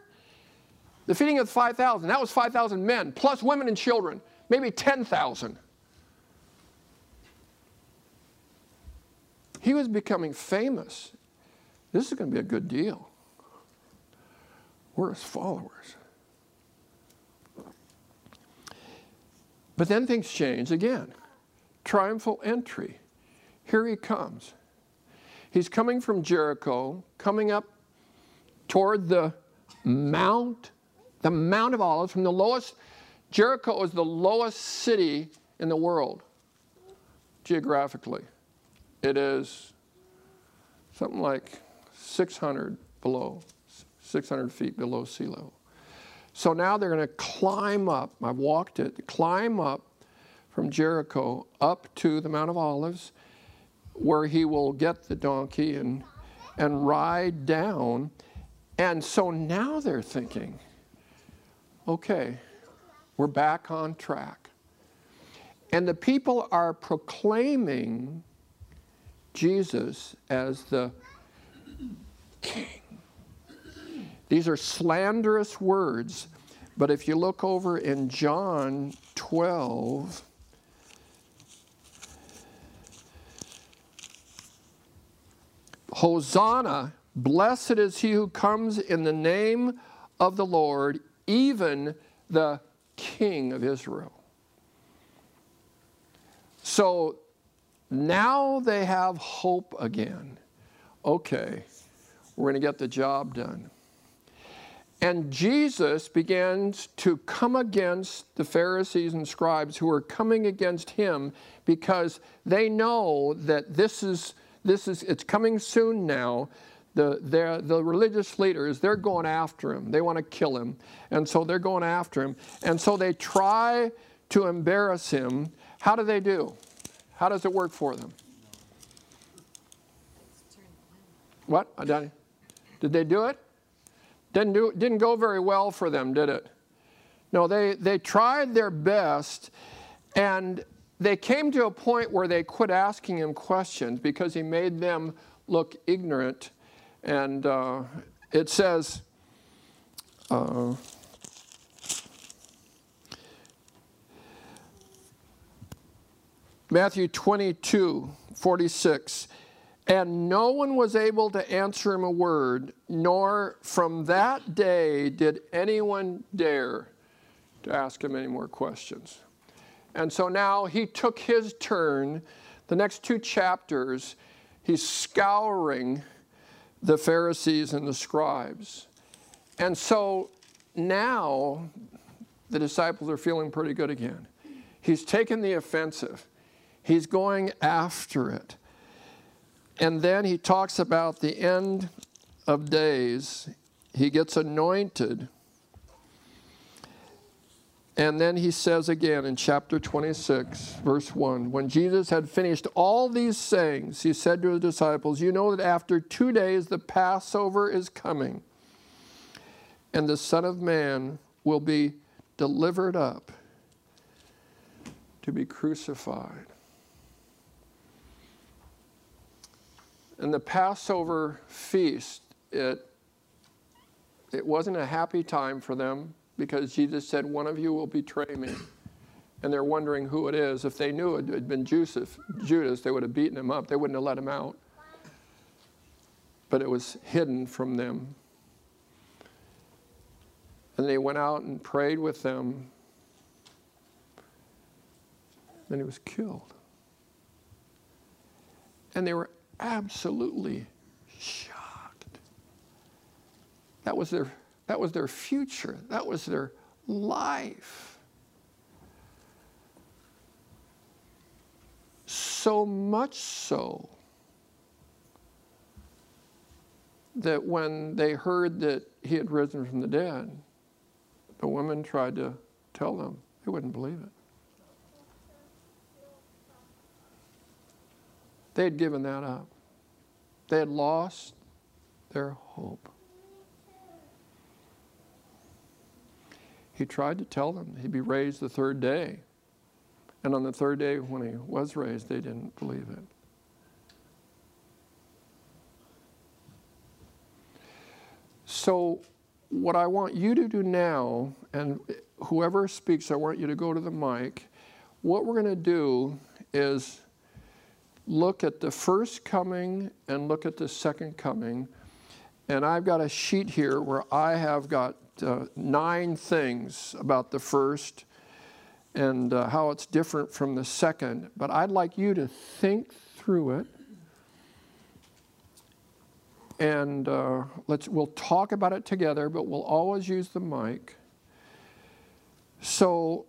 The feeding of 5,000, that was 5,000 men, plus women and children, maybe 10,000. He was becoming famous. This is going to be a good deal. We're his followers. But then things change again. Triumphal entry. Here he comes. He's coming from Jericho, coming up toward the Mount, the Mount of Olives, from the lowest. Jericho is the lowest city in the world, geographically. It is something like 600 below 600 feet below sea level. So now they're going to climb up. I walked it, climb up from Jericho up to the Mount of Olives, where he will get the donkey and, and ride down. And so now they're thinking, okay, we're back on track. And the people are proclaiming Jesus as the king. These are slanderous words, but if you look over in John 12, Hosanna, blessed is he who comes in the name of the Lord, even the King of Israel. So now they have hope again. Okay, we're going to get the job done. And Jesus begins to come against the Pharisees and scribes who are coming against him because they know that this is this is it's coming soon now. The, the, the religious leaders, they're going after him. They want to kill him. And so they're going after him. And so they try to embarrass him. How do they do? How does it work for them? What? Did they do it? Didn't, do, didn't go very well for them, did it? No, they, they tried their best and they came to a point where they quit asking him questions because he made them look ignorant. And uh, it says, uh, Matthew 22, 46. And no one was able to answer him a word, nor from that day did anyone dare to ask him any more questions. And so now he took his turn. The next two chapters, he's scouring the Pharisees and the scribes. And so now the disciples are feeling pretty good again. He's taken the offensive, he's going after it. And then he talks about the end of days. He gets anointed. And then he says again in chapter 26, verse 1 When Jesus had finished all these sayings, he said to his disciples, You know that after two days the Passover is coming, and the Son of Man will be delivered up to be crucified. And the Passover feast, it, it wasn't a happy time for them because Jesus said, One of you will betray me. And they're wondering who it is. If they knew it had been Judas, Judas, they would have beaten him up. They wouldn't have let him out. But it was hidden from them. And they went out and prayed with them. Then he was killed. And they were absolutely shocked. That was their, that was their future, that was their life. So much so that when they heard that he had risen from the dead, the women tried to tell them. They wouldn't believe it. They had given that up. They had lost their hope. He tried to tell them he'd be raised the third day. And on the third day, when he was raised, they didn't believe it. So, what I want you to do now, and whoever speaks, I want you to go to the mic. What we're going to do is look at the first coming and look at the second coming. And I've got a sheet here where I have got uh, nine things about the first and uh, how it's different from the second. But I'd like you to think through it. And uh, let's, we'll talk about it together, but we'll always use the mic. So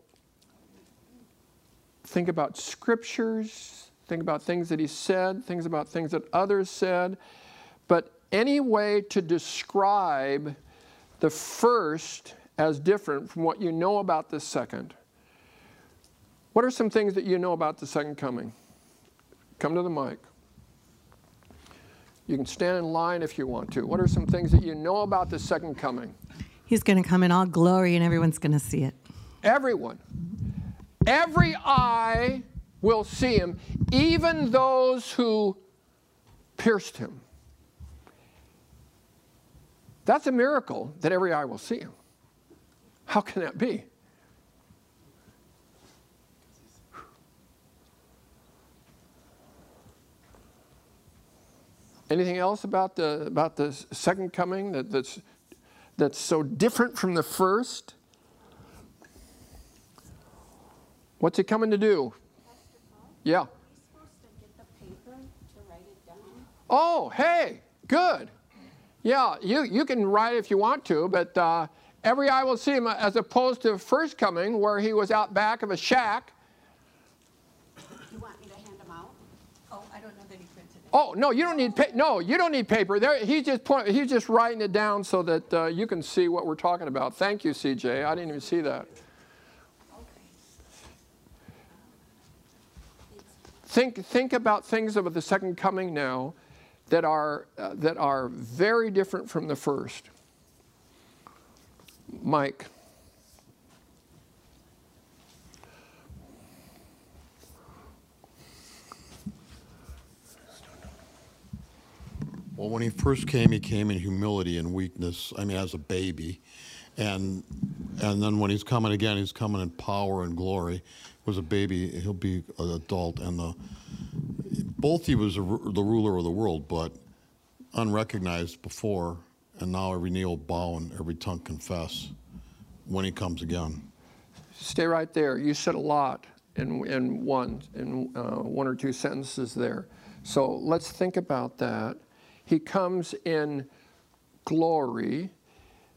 think about scriptures, think about things that he said, things about things that others said. But any way to describe the first as different from what you know about the second. What are some things that you know about the second coming? Come to the mic. You can stand in line if you want to. What are some things that you know about the second coming? He's going to come in all glory and everyone's going to see it. Everyone. Every eye will see him, even those who pierced him. That's a miracle that every eye will see him. How can that be? Anything else about the about the second coming that, that's that's so different from the first? What's he coming to do? Yeah. Oh, hey, good. Yeah, you, you can write if you want to, but uh, every eye will see him as opposed to first coming where he was out back of a shack. You want me to hand them out? Oh, I don't know that he printed it. Oh no, you don't need pa- no, you don't need paper. There, he's just point, he's just writing it down so that uh, you can see what we're talking about. Thank you, CJ. I didn't even see that. Think think about things of the second coming now that are uh, that are very different from the first. Mike. Well, when he first came, he came in humility and weakness. I mean, as a baby, and and then when he's coming again, he's coming in power and glory. Was a baby, he'll be an adult, and the both he was a, the ruler of the world, but unrecognized before, and now every knee will bow and every tongue confess when he comes again. Stay right there. You said a lot in, in one in uh, one or two sentences there. So let's think about that. He comes in glory.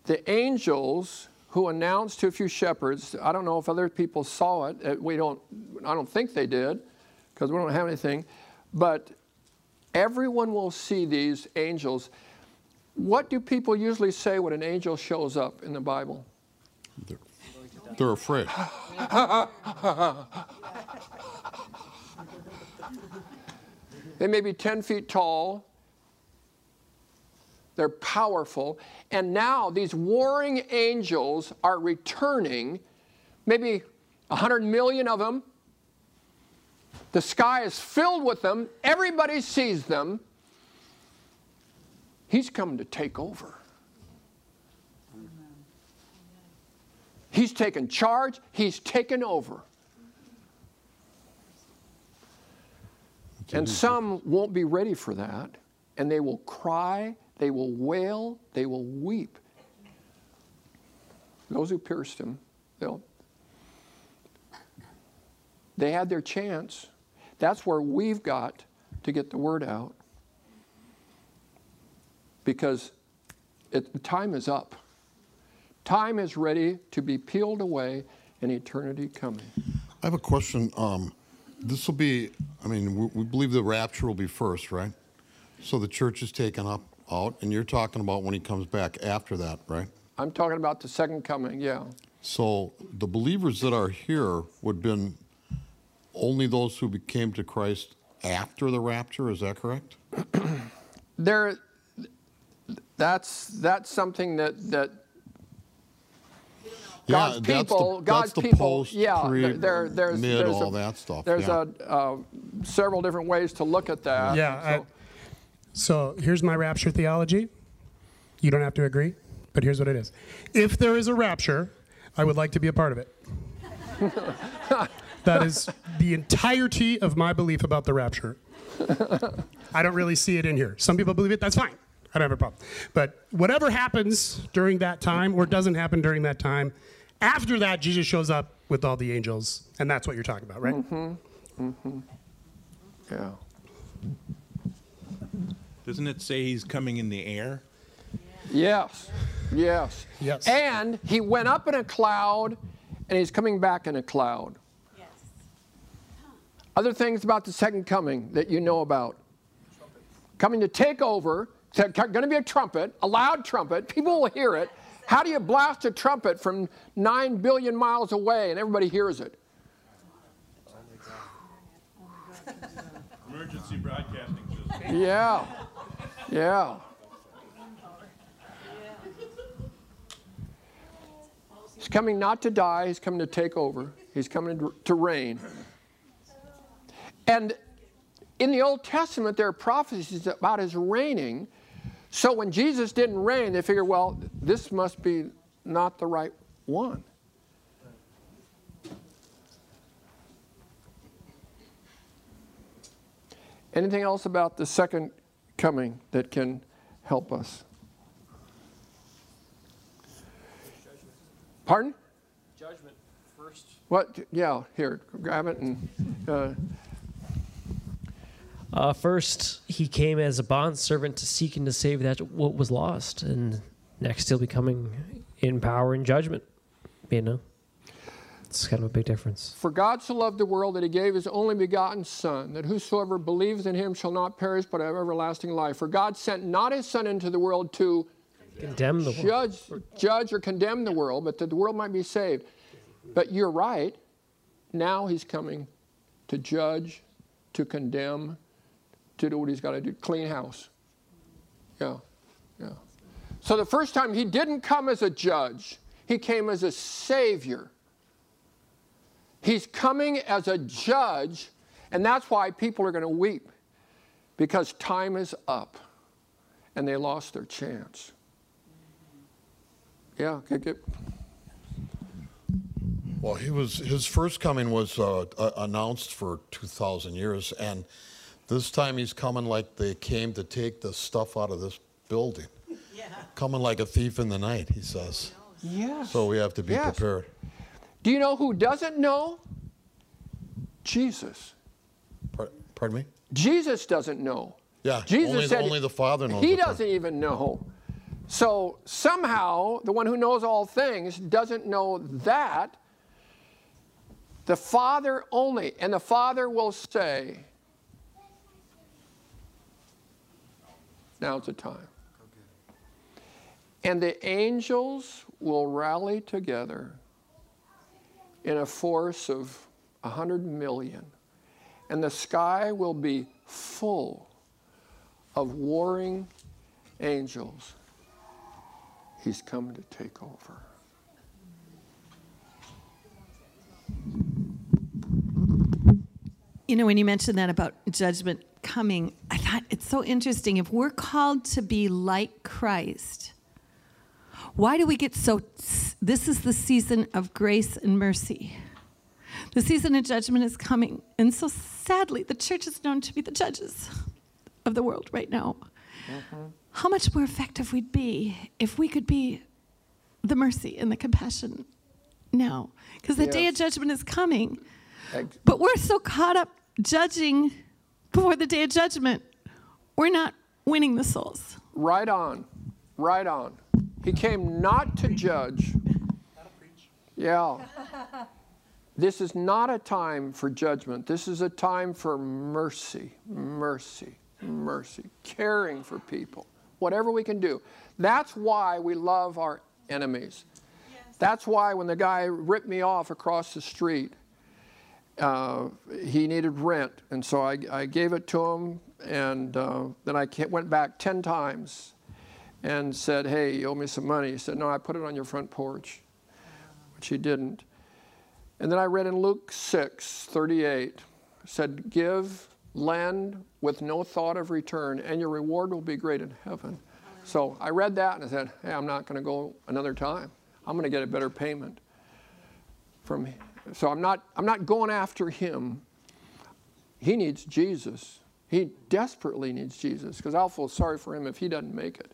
The angels who announced to a few shepherds. I don't know if other people saw it. We don't. I don't think they did, because we don't have anything. But everyone will see these angels. What do people usually say when an angel shows up in the Bible? They're afraid. They may be 10 feet tall. They're powerful. And now these warring angels are returning, maybe 100 million of them. The sky is filled with them. Everybody sees them. He's come to take over. He's taken charge. He's taken over. And some won't be ready for that, and they will cry, they will wail, they will weep. Those who pierced him, they'll. They had their chance. That's where we've got to get the word out. Because it, time is up. Time is ready to be peeled away and eternity coming. I have a question. Um, this will be, I mean, we, we believe the rapture will be first, right? So the church is taken up out, and you're talking about when he comes back after that, right? I'm talking about the second coming, yeah. So the believers that are here would have been only those who came to Christ after the rapture. Is that correct? There, that's that's something that that God's that's the- people, that's God's the people, post, yeah, pre, there, there- there's mid, there's all a, that stuff. There's yeah. a uh, several different ways to look at that. Yeah. I, So- here's my rapture theology. You don't have to agree, but here's what it is. If there is a rapture, I would like to be a part of it. that is the entirety of my belief about the rapture. I don't really see it in here. Some people believe it, that's fine. I don't have a problem. But whatever happens during that time or doesn't happen during that time, after that, Jesus shows up with all the angels. And that's what you're talking about, right? Mm-hmm. Mm-hmm. Yeah. Doesn't it say he's coming in the air? Yes. Yes. Yes. And he went up in a cloud, and he's coming back in a cloud. Yes. Other things about the second coming that you know about. Coming to take over. Going to be a trumpet, a loud trumpet. People will hear it. How do you blast a trumpet from nine billion miles away and everybody hears it? Emergency broadcasting system. Yeah. Yeah. He's coming not to die, he's coming to take over. He's coming to- reign. And in the Old Testament, there are prophecies about his reigning. So when Jesus didn't reign, they figured, well, this must be not the right one. Anything else about the second coming that can help us? Pardon? Judgment first. What? Yeah, here, grab it and. Uh, Uh, first, he came as a bond servant to seek and to save that what was lost, and next he'll be coming in power and judgment. You know, it's kind of a big difference. For God so loved the world that he gave his only begotten Son, that whosoever believes in him shall not perish but have everlasting life. For God sent not his Son into the world to Condemn the world. judge, judge or condemn the world, but that the world might be saved. But you're right. Now he's coming to judge, to condemn, to do what he's got to do, clean house. Yeah, yeah. So the first time he didn't come as a judge, he came as a savior. He's coming as a judge, and that's why people are going to weep because time is up and they lost their chance. Yeah, get, get. Well, he was his first coming was uh, uh, announced for 2,000 years, and this time he's coming like they came to take the stuff out of this building. Yeah. Coming like a thief in the night, he says. Yes. So we have to be Yes. prepared. Do you know who doesn't know? Jesus. Pardon me? Jesus doesn't know. Yeah. Jesus only, said only the Father knows. He doesn't even know. So somehow, the one who knows all things doesn't know that. The Father only. And the Father will say, Now's the time. And the angels will rally together in a force of a hundred million, and the sky will be full of warring angels. He's come to take over. You know, when you mentioned that about judgment coming, I thought it's so interesting. If we're called to be like Christ, why do we get so? This is the season of grace and mercy. The season of judgment is coming. And so sadly, the church is known to be the judges of the world right now. Mm-hmm. How much more effective we'd be if we could be the mercy and the compassion now. Because the day of judgment is coming. Ex- But we're so caught up judging before the day of judgment, we're not winning the souls. Right on. Right on. He came not to judge. Yeah. This is not a time for judgment. This is a time for mercy, mercy, mercy, caring for people, whatever we can do. That's why we love our enemies. That's why when the guy ripped me off across the street, uh, he needed rent, and so I, I gave it to him, and uh, then I went back 10 times and said, Hey, you owe me some money. He said, No, I put it on your front porch, which he didn't. And then I read in Luke 6 38, said, Give, lend with no thought of return, and your reward will be great in heaven. So I read that and I said, Hey, I'm not going to go another time. I'm going to get a better payment from him. So I'm not, I'm not going after him. He needs Jesus. He desperately needs Jesus because I'll feel sorry for him if he doesn't make it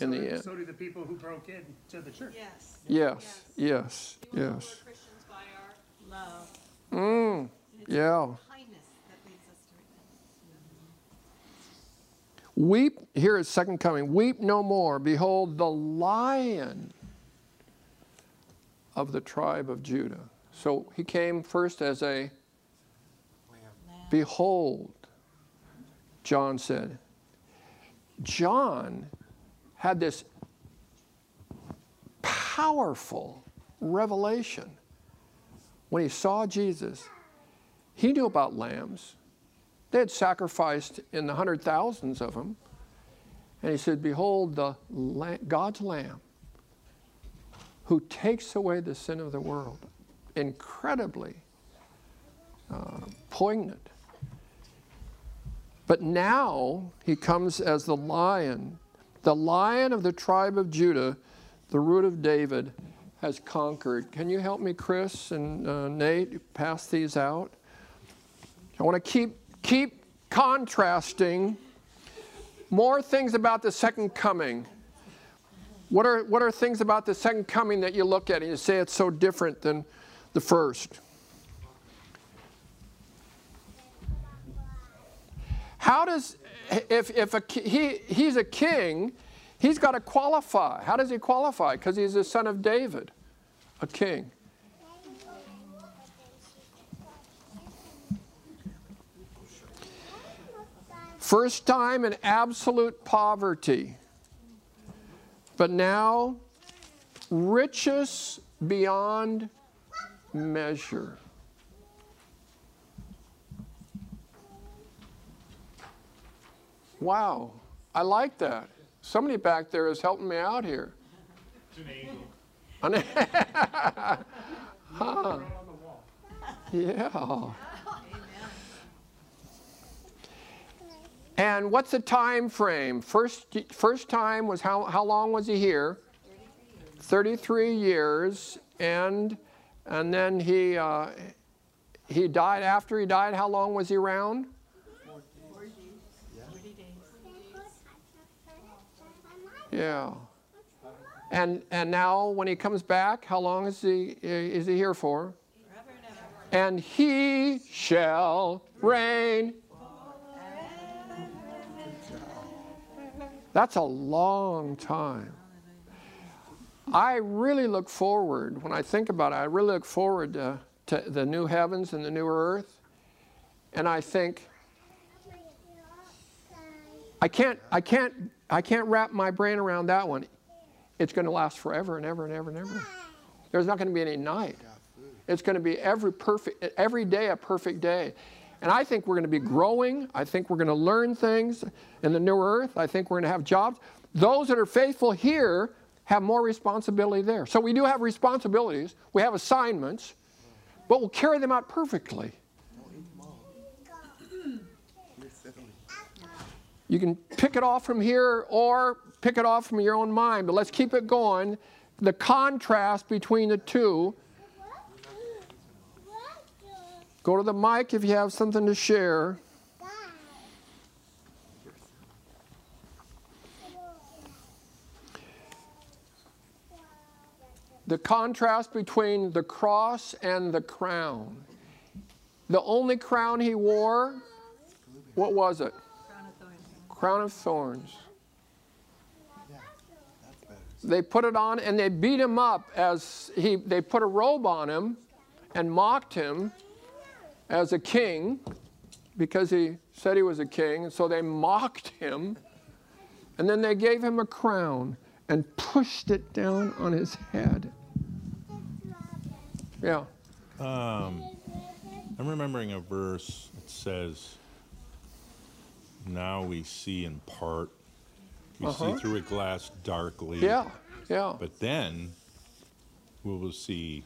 in so, the end. so do the people who broke in to the church. Yes. Yes, yes, yes. We are Christians by our love. Mm, yeah. Kindness that leads us to Weep, here is second coming. Weep no more. Behold, the lion of the tribe of Judah. So he came first as a behold, John said. John had this powerful revelation when he saw Jesus. He knew about lambs. They had sacrificed in the hundred thousands of them. And he said, Behold, the la- God's Lamb who takes away the sin of the world. Incredibly uh, poignant. But now he comes as the lion, the lion of the tribe of Judah, the root of David, has conquered. Can you help me, Chris and uh, Nate, pass these out? I want to keep keep contrasting more things about the second coming. What are what are things about the second coming that you look at and you say it's so different than the first? How does, if, if a, he, he's a king, he's got to qualify. How does he qualify? Because he's the son of David, a king. First time in absolute poverty, but now riches beyond measure. Wow, I like that. Somebody back there is helping me out here. It's An angel. huh. Yeah. And what's the time frame? First, first time was how, how long was he here? 33 years. And, and then he, uh, he died after he died. How long was he around? Yeah. And, and now when he comes back, how long is he, is he here for? And he shall reign That's a long time. I really look forward, when I think about it, I really look forward to, to the new heavens and the new earth. And I think, I can't, I can't, I can't wrap my brain around that one. It's going to last forever and ever and ever and ever. There's not going to be any night. It's going to be every perfect, every day a perfect day. And I think we're going to be growing. I think we're going to learn things in the new earth. I think we're going to have jobs. Those that are faithful here have more responsibility there. So we do have responsibilities, we have assignments, but we'll carry them out perfectly. You can pick it off from here or pick it off from your own mind, but let's keep it going. The contrast between the two Go to the mic if you have something to share. The contrast between the cross and the crown. The only crown he wore, what was it? Crown of thorns. Crown. They put it on and they beat him up as he, they put a robe on him and mocked him as a king because he said he was a king. And so they mocked him. And then they gave him a crown and pushed it down on his head. Yeah. Um, I'm remembering a verse that says, Now we see in part, we Uh-huh. see through a glass darkly. Yeah, yeah. But then we will see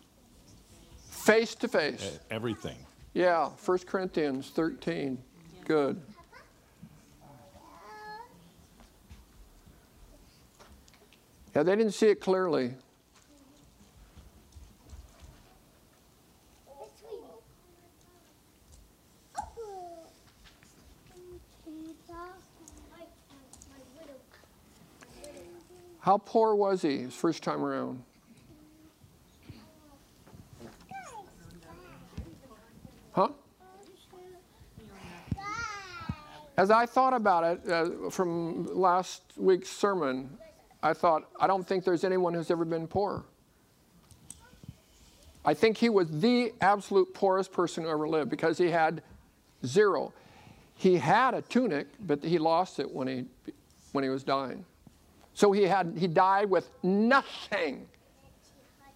Face to face. everything. Yeah, 1 Corinthians 13. Good. Yeah, they didn't see it clearly. How poor was he his first time around? Huh? As I thought about it uh, from last week's sermon, I thought, I don't think there's anyone who's ever been poor. I think he was the absolute poorest person who ever lived because he had zero. He had a tunic, but he lost it when he, when he was dying. So he, had, he died with nothing,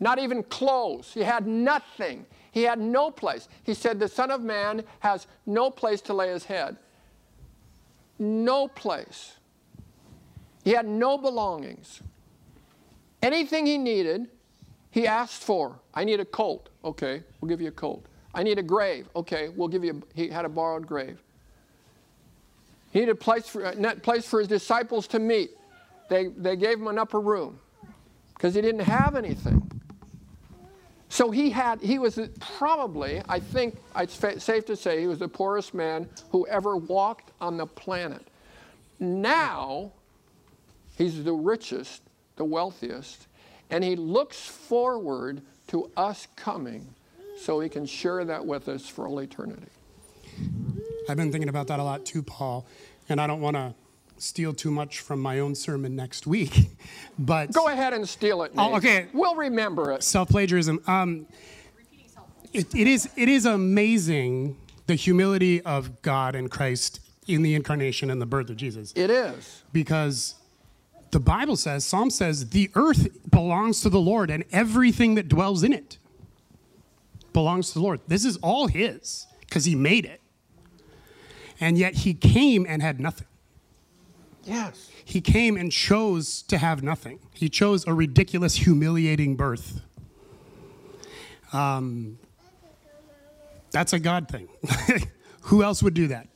not even clothes. He had nothing. He had no place. He said, The Son of Man has no place to lay his head. No place. He had no belongings. Anything he needed, he asked for. I need a colt. Okay, we'll give you a colt. I need a grave. Okay, we'll give you. A, he had a borrowed grave. He needed a place for, a place for his disciples to meet. They, they gave him an upper room because he didn't have anything. So he had, he was probably, I think it's safe to say, he was the poorest man who ever walked on the planet. Now, he's the richest, the wealthiest, and he looks forward to us coming so he can share that with us for all eternity. I've been thinking about that a lot too, Paul, and I don't want to steal too much from my own sermon next week, but Go ahead and steal it. Oh, okay. We'll remember it. self plagiarism. Um, it, it is it is amazing the humility of God and Christ in the incarnation and the birth of Jesus. It is. Because the Bible says, Psalm says, the earth belongs to the Lord and everything that dwells in it belongs to the Lord. This is all His because He made it. And yet He came and had nothing. Yes. He came and chose to have nothing. He chose a ridiculous, humiliating birth. Um, that's a God thing. who else would do that?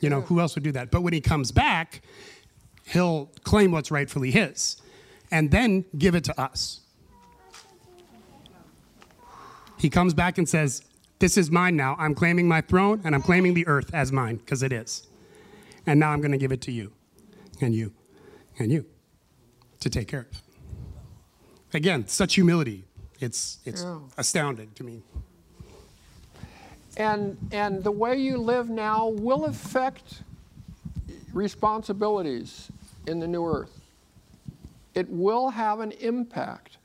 You know, who else would do that? But when he comes back, he'll claim what's rightfully his and then give it to us. He comes back and says, This is mine now. I'm claiming my throne and I'm claiming the earth as mine because it is. And now I'm going to give it to you and you and you to take care of. Again, such humility. It's, it's Yeah. astounding to me. And and the way you live now will affect responsibilities in the new earth. It will have an impact.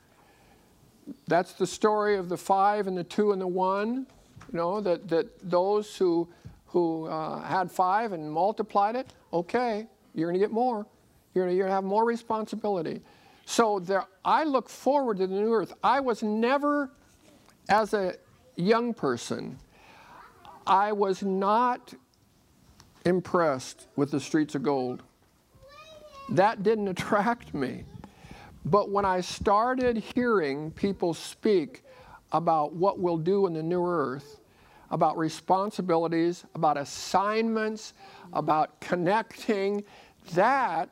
That's the story of the five and the two and the one. You know that that those who who uh, had five and multiplied it. Okay, you're going to get more. You're going to have more responsibility. So there, I look forward to the new earth. I was never, as a young person, I was not impressed with the streets of gold. That didn't attract me. But when I started hearing people speak about what we'll do in the new earth, about responsibilities, about assignments, about connecting, that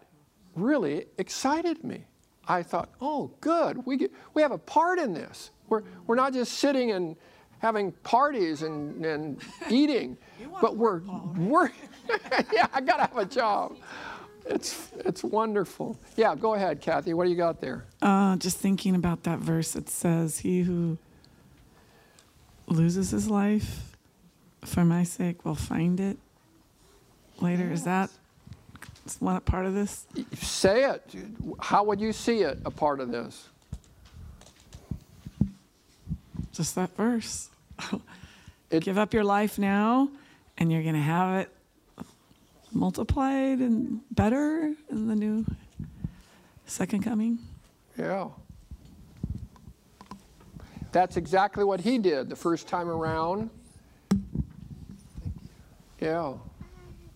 really excited me. I thought, oh, good, we, get, we have a part in this. We're, we're not just sitting and having parties and, and eating, but we're, we're yeah, I gotta have a job. It's, it's wonderful. Yeah, go ahead, Kathy. What do you got there? Uh, just thinking about that verse, it says, He who loses his life for my sake will find it later. Is that one part of this? Say it. How would you see it a part of this? Just that verse. Give up your life now, and you're going to have it multiplied and better in the new second coming. Yeah. That's exactly what he did the first time around. Yeah.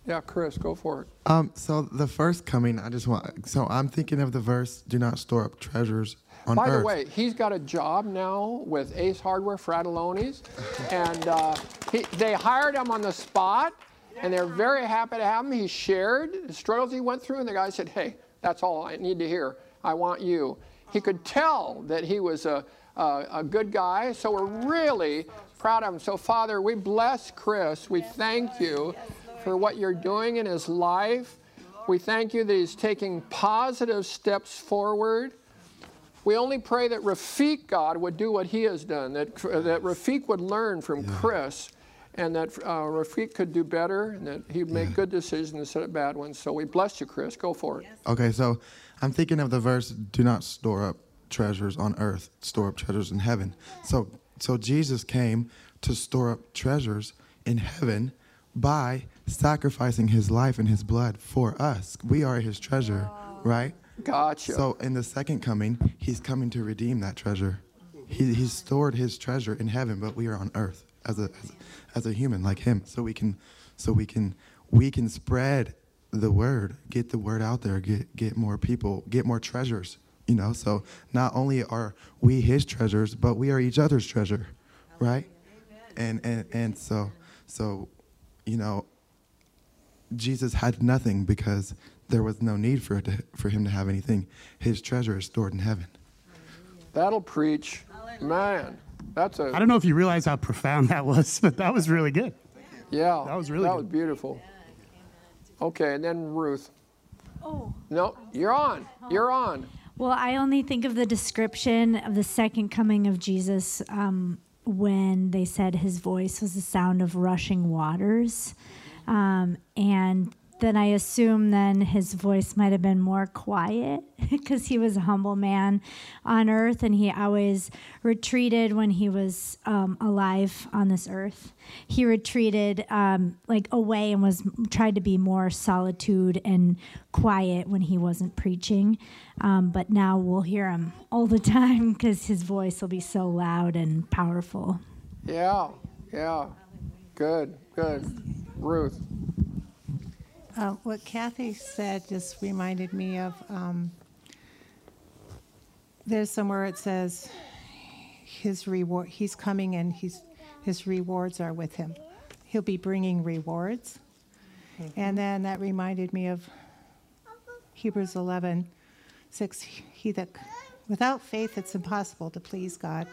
Yeah, Chris, go for it. Um, so the first coming, I just want. So I'm thinking of the verse, "Do not store up treasures on By earth." By the way, he's got a job now with Ace Hardware Frattallone's, and uh, he, they hired him on the spot, and they're very happy to have him. He shared the struggles he went through, and the guy said, "Hey, that's all I need to hear. I want you." He could tell that he was a, a, a good guy, so we're really proud of him. So, Father, we bless Chris. We thank you for what you're doing in his life. We thank you that he's taking positive steps forward. We only pray that Rafiq, God, would do what he has done, that, that Rafiq would learn from Chris, and that uh, Rafiq could do better, and that he'd make good decisions instead of bad ones. So we bless you, Chris. Go for it. Okay, so I'm thinking of the verse, "Do not store up treasures on earth; store up treasures in heaven." So, so Jesus came to store up treasures in heaven by sacrificing His life and His blood for us. We are His treasure, right? Gotcha. So in the second coming, He's coming to redeem that treasure. He, he's stored His treasure in heaven, but we are on earth as a, as a as a human like Him. So we can, so we can, we can spread the word, get the word out there, get get more people, get more treasures. You know, so not only are we His treasures, but we are each other's treasure, right? And and and so so, you know, Jesus had nothing because there was no need for it to, for him to have anything. His treasure is stored in heaven. That'll preach. Man, that's a. I don't know if you realize how profound that was, but that was really good. Yeah. That was really That good. was beautiful. Okay, and then Ruth. Oh. No, you're on. You're on. Well, I only think of the description of the second coming of Jesus um, when they said his voice was the sound of rushing waters. Um, and then I assume then his voice might have been more quiet because he was a humble man on earth and he always retreated when he was um, alive on this earth. He retreated um, like away and was tried to be more solitude and quiet when he wasn't preaching. Um, but now we'll hear him all the time because his voice will be so loud and powerful. Yeah, yeah. Good, good. Ruth. Uh, what Kathy said just reminded me of um, there's somewhere it says his reward he's coming and he's his rewards are with him he'll be bringing rewards and then that reminded me of hebrews 11 6 he that without faith it's impossible to please god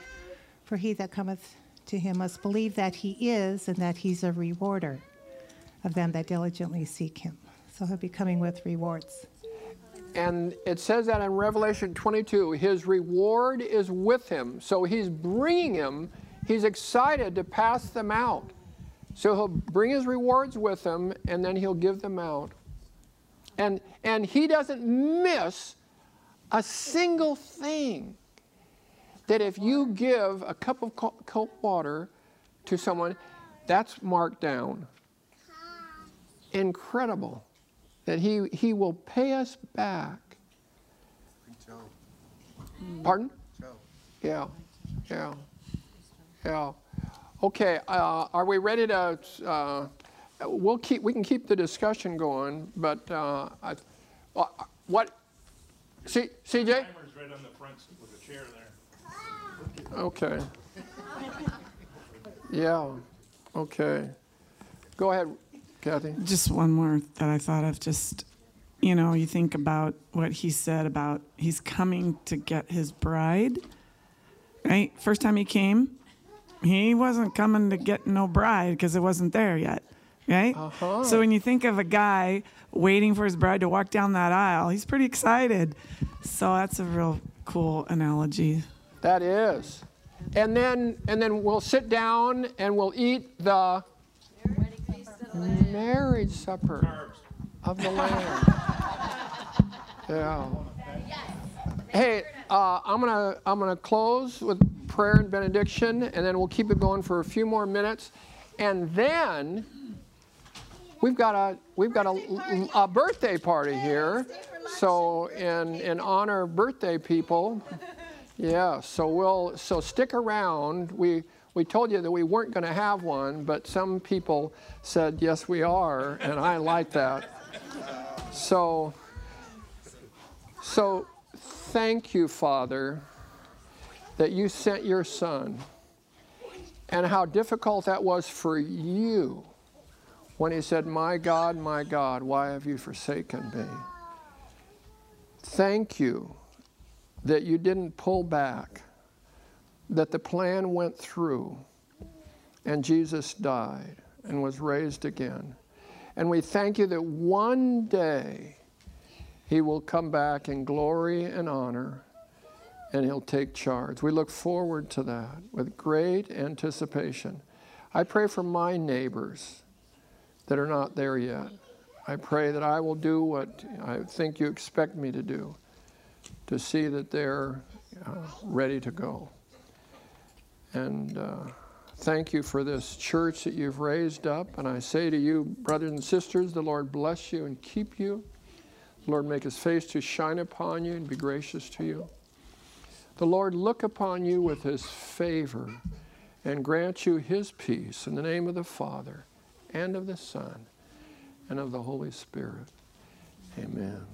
for he that cometh to him must believe that he is and that he's a rewarder of them that diligently seek him. So he'll be coming with rewards. And it says that in Revelation 22, his reward is with him. So he's bringing him, he's excited to pass them out. So he'll bring his rewards with him and then he'll give them out. And, and he doesn't miss a single thing. That if you give a cup of cold water to someone, that's marked down incredible that he, he will pay us back. Pardon? Yeah, yeah, yeah. Okay, uh, are we ready to? Uh, we'll keep. We can keep the discussion going, but uh, I, uh, what? C, CJ. Right on the front with a chair there. Okay. Yeah. Okay. Go ahead. Kathy? Just one more that I thought of. Just, you know, you think about what he said about he's coming to get his bride, right? First time he came, he wasn't coming to get no bride because it wasn't there yet, right? Uh-huh. So when you think of a guy waiting for his bride to walk down that aisle, he's pretty excited. So that's a real cool analogy. That is. And then and then we'll sit down and we'll eat the marriage supper of the Lamb. Yeah. Hey, uh, I'm gonna I'm gonna close with prayer and benediction, and then we'll keep it going for a few more minutes, and then we've got a we've got a, a birthday party here. So in in honor of birthday people, yeah. So we'll so stick around. We we told you that we weren't going to have one, but some people said, yes, we are, and I like that. So, so thank you, Father, that you sent your son, and how difficult that was for you when he said, My God, my God, why have you forsaken me? Thank you that you didn't pull back that the plan went through and Jesus died and was raised again. And we thank you that one day he will come back in glory and honor and he'll take charge. We look forward to that with great anticipation. I pray for my neighbors that are not there yet. I pray that I will do what I think you expect me to do to see that they're uh, ready to go. And uh, thank you for this church that you've raised up. And I say to you, brothers and sisters, the Lord bless you and keep you. The Lord make his face to shine upon you and be gracious to you. The Lord look upon you with his favor and grant you his peace in the name of the Father and of the Son and of the Holy Spirit. Amen.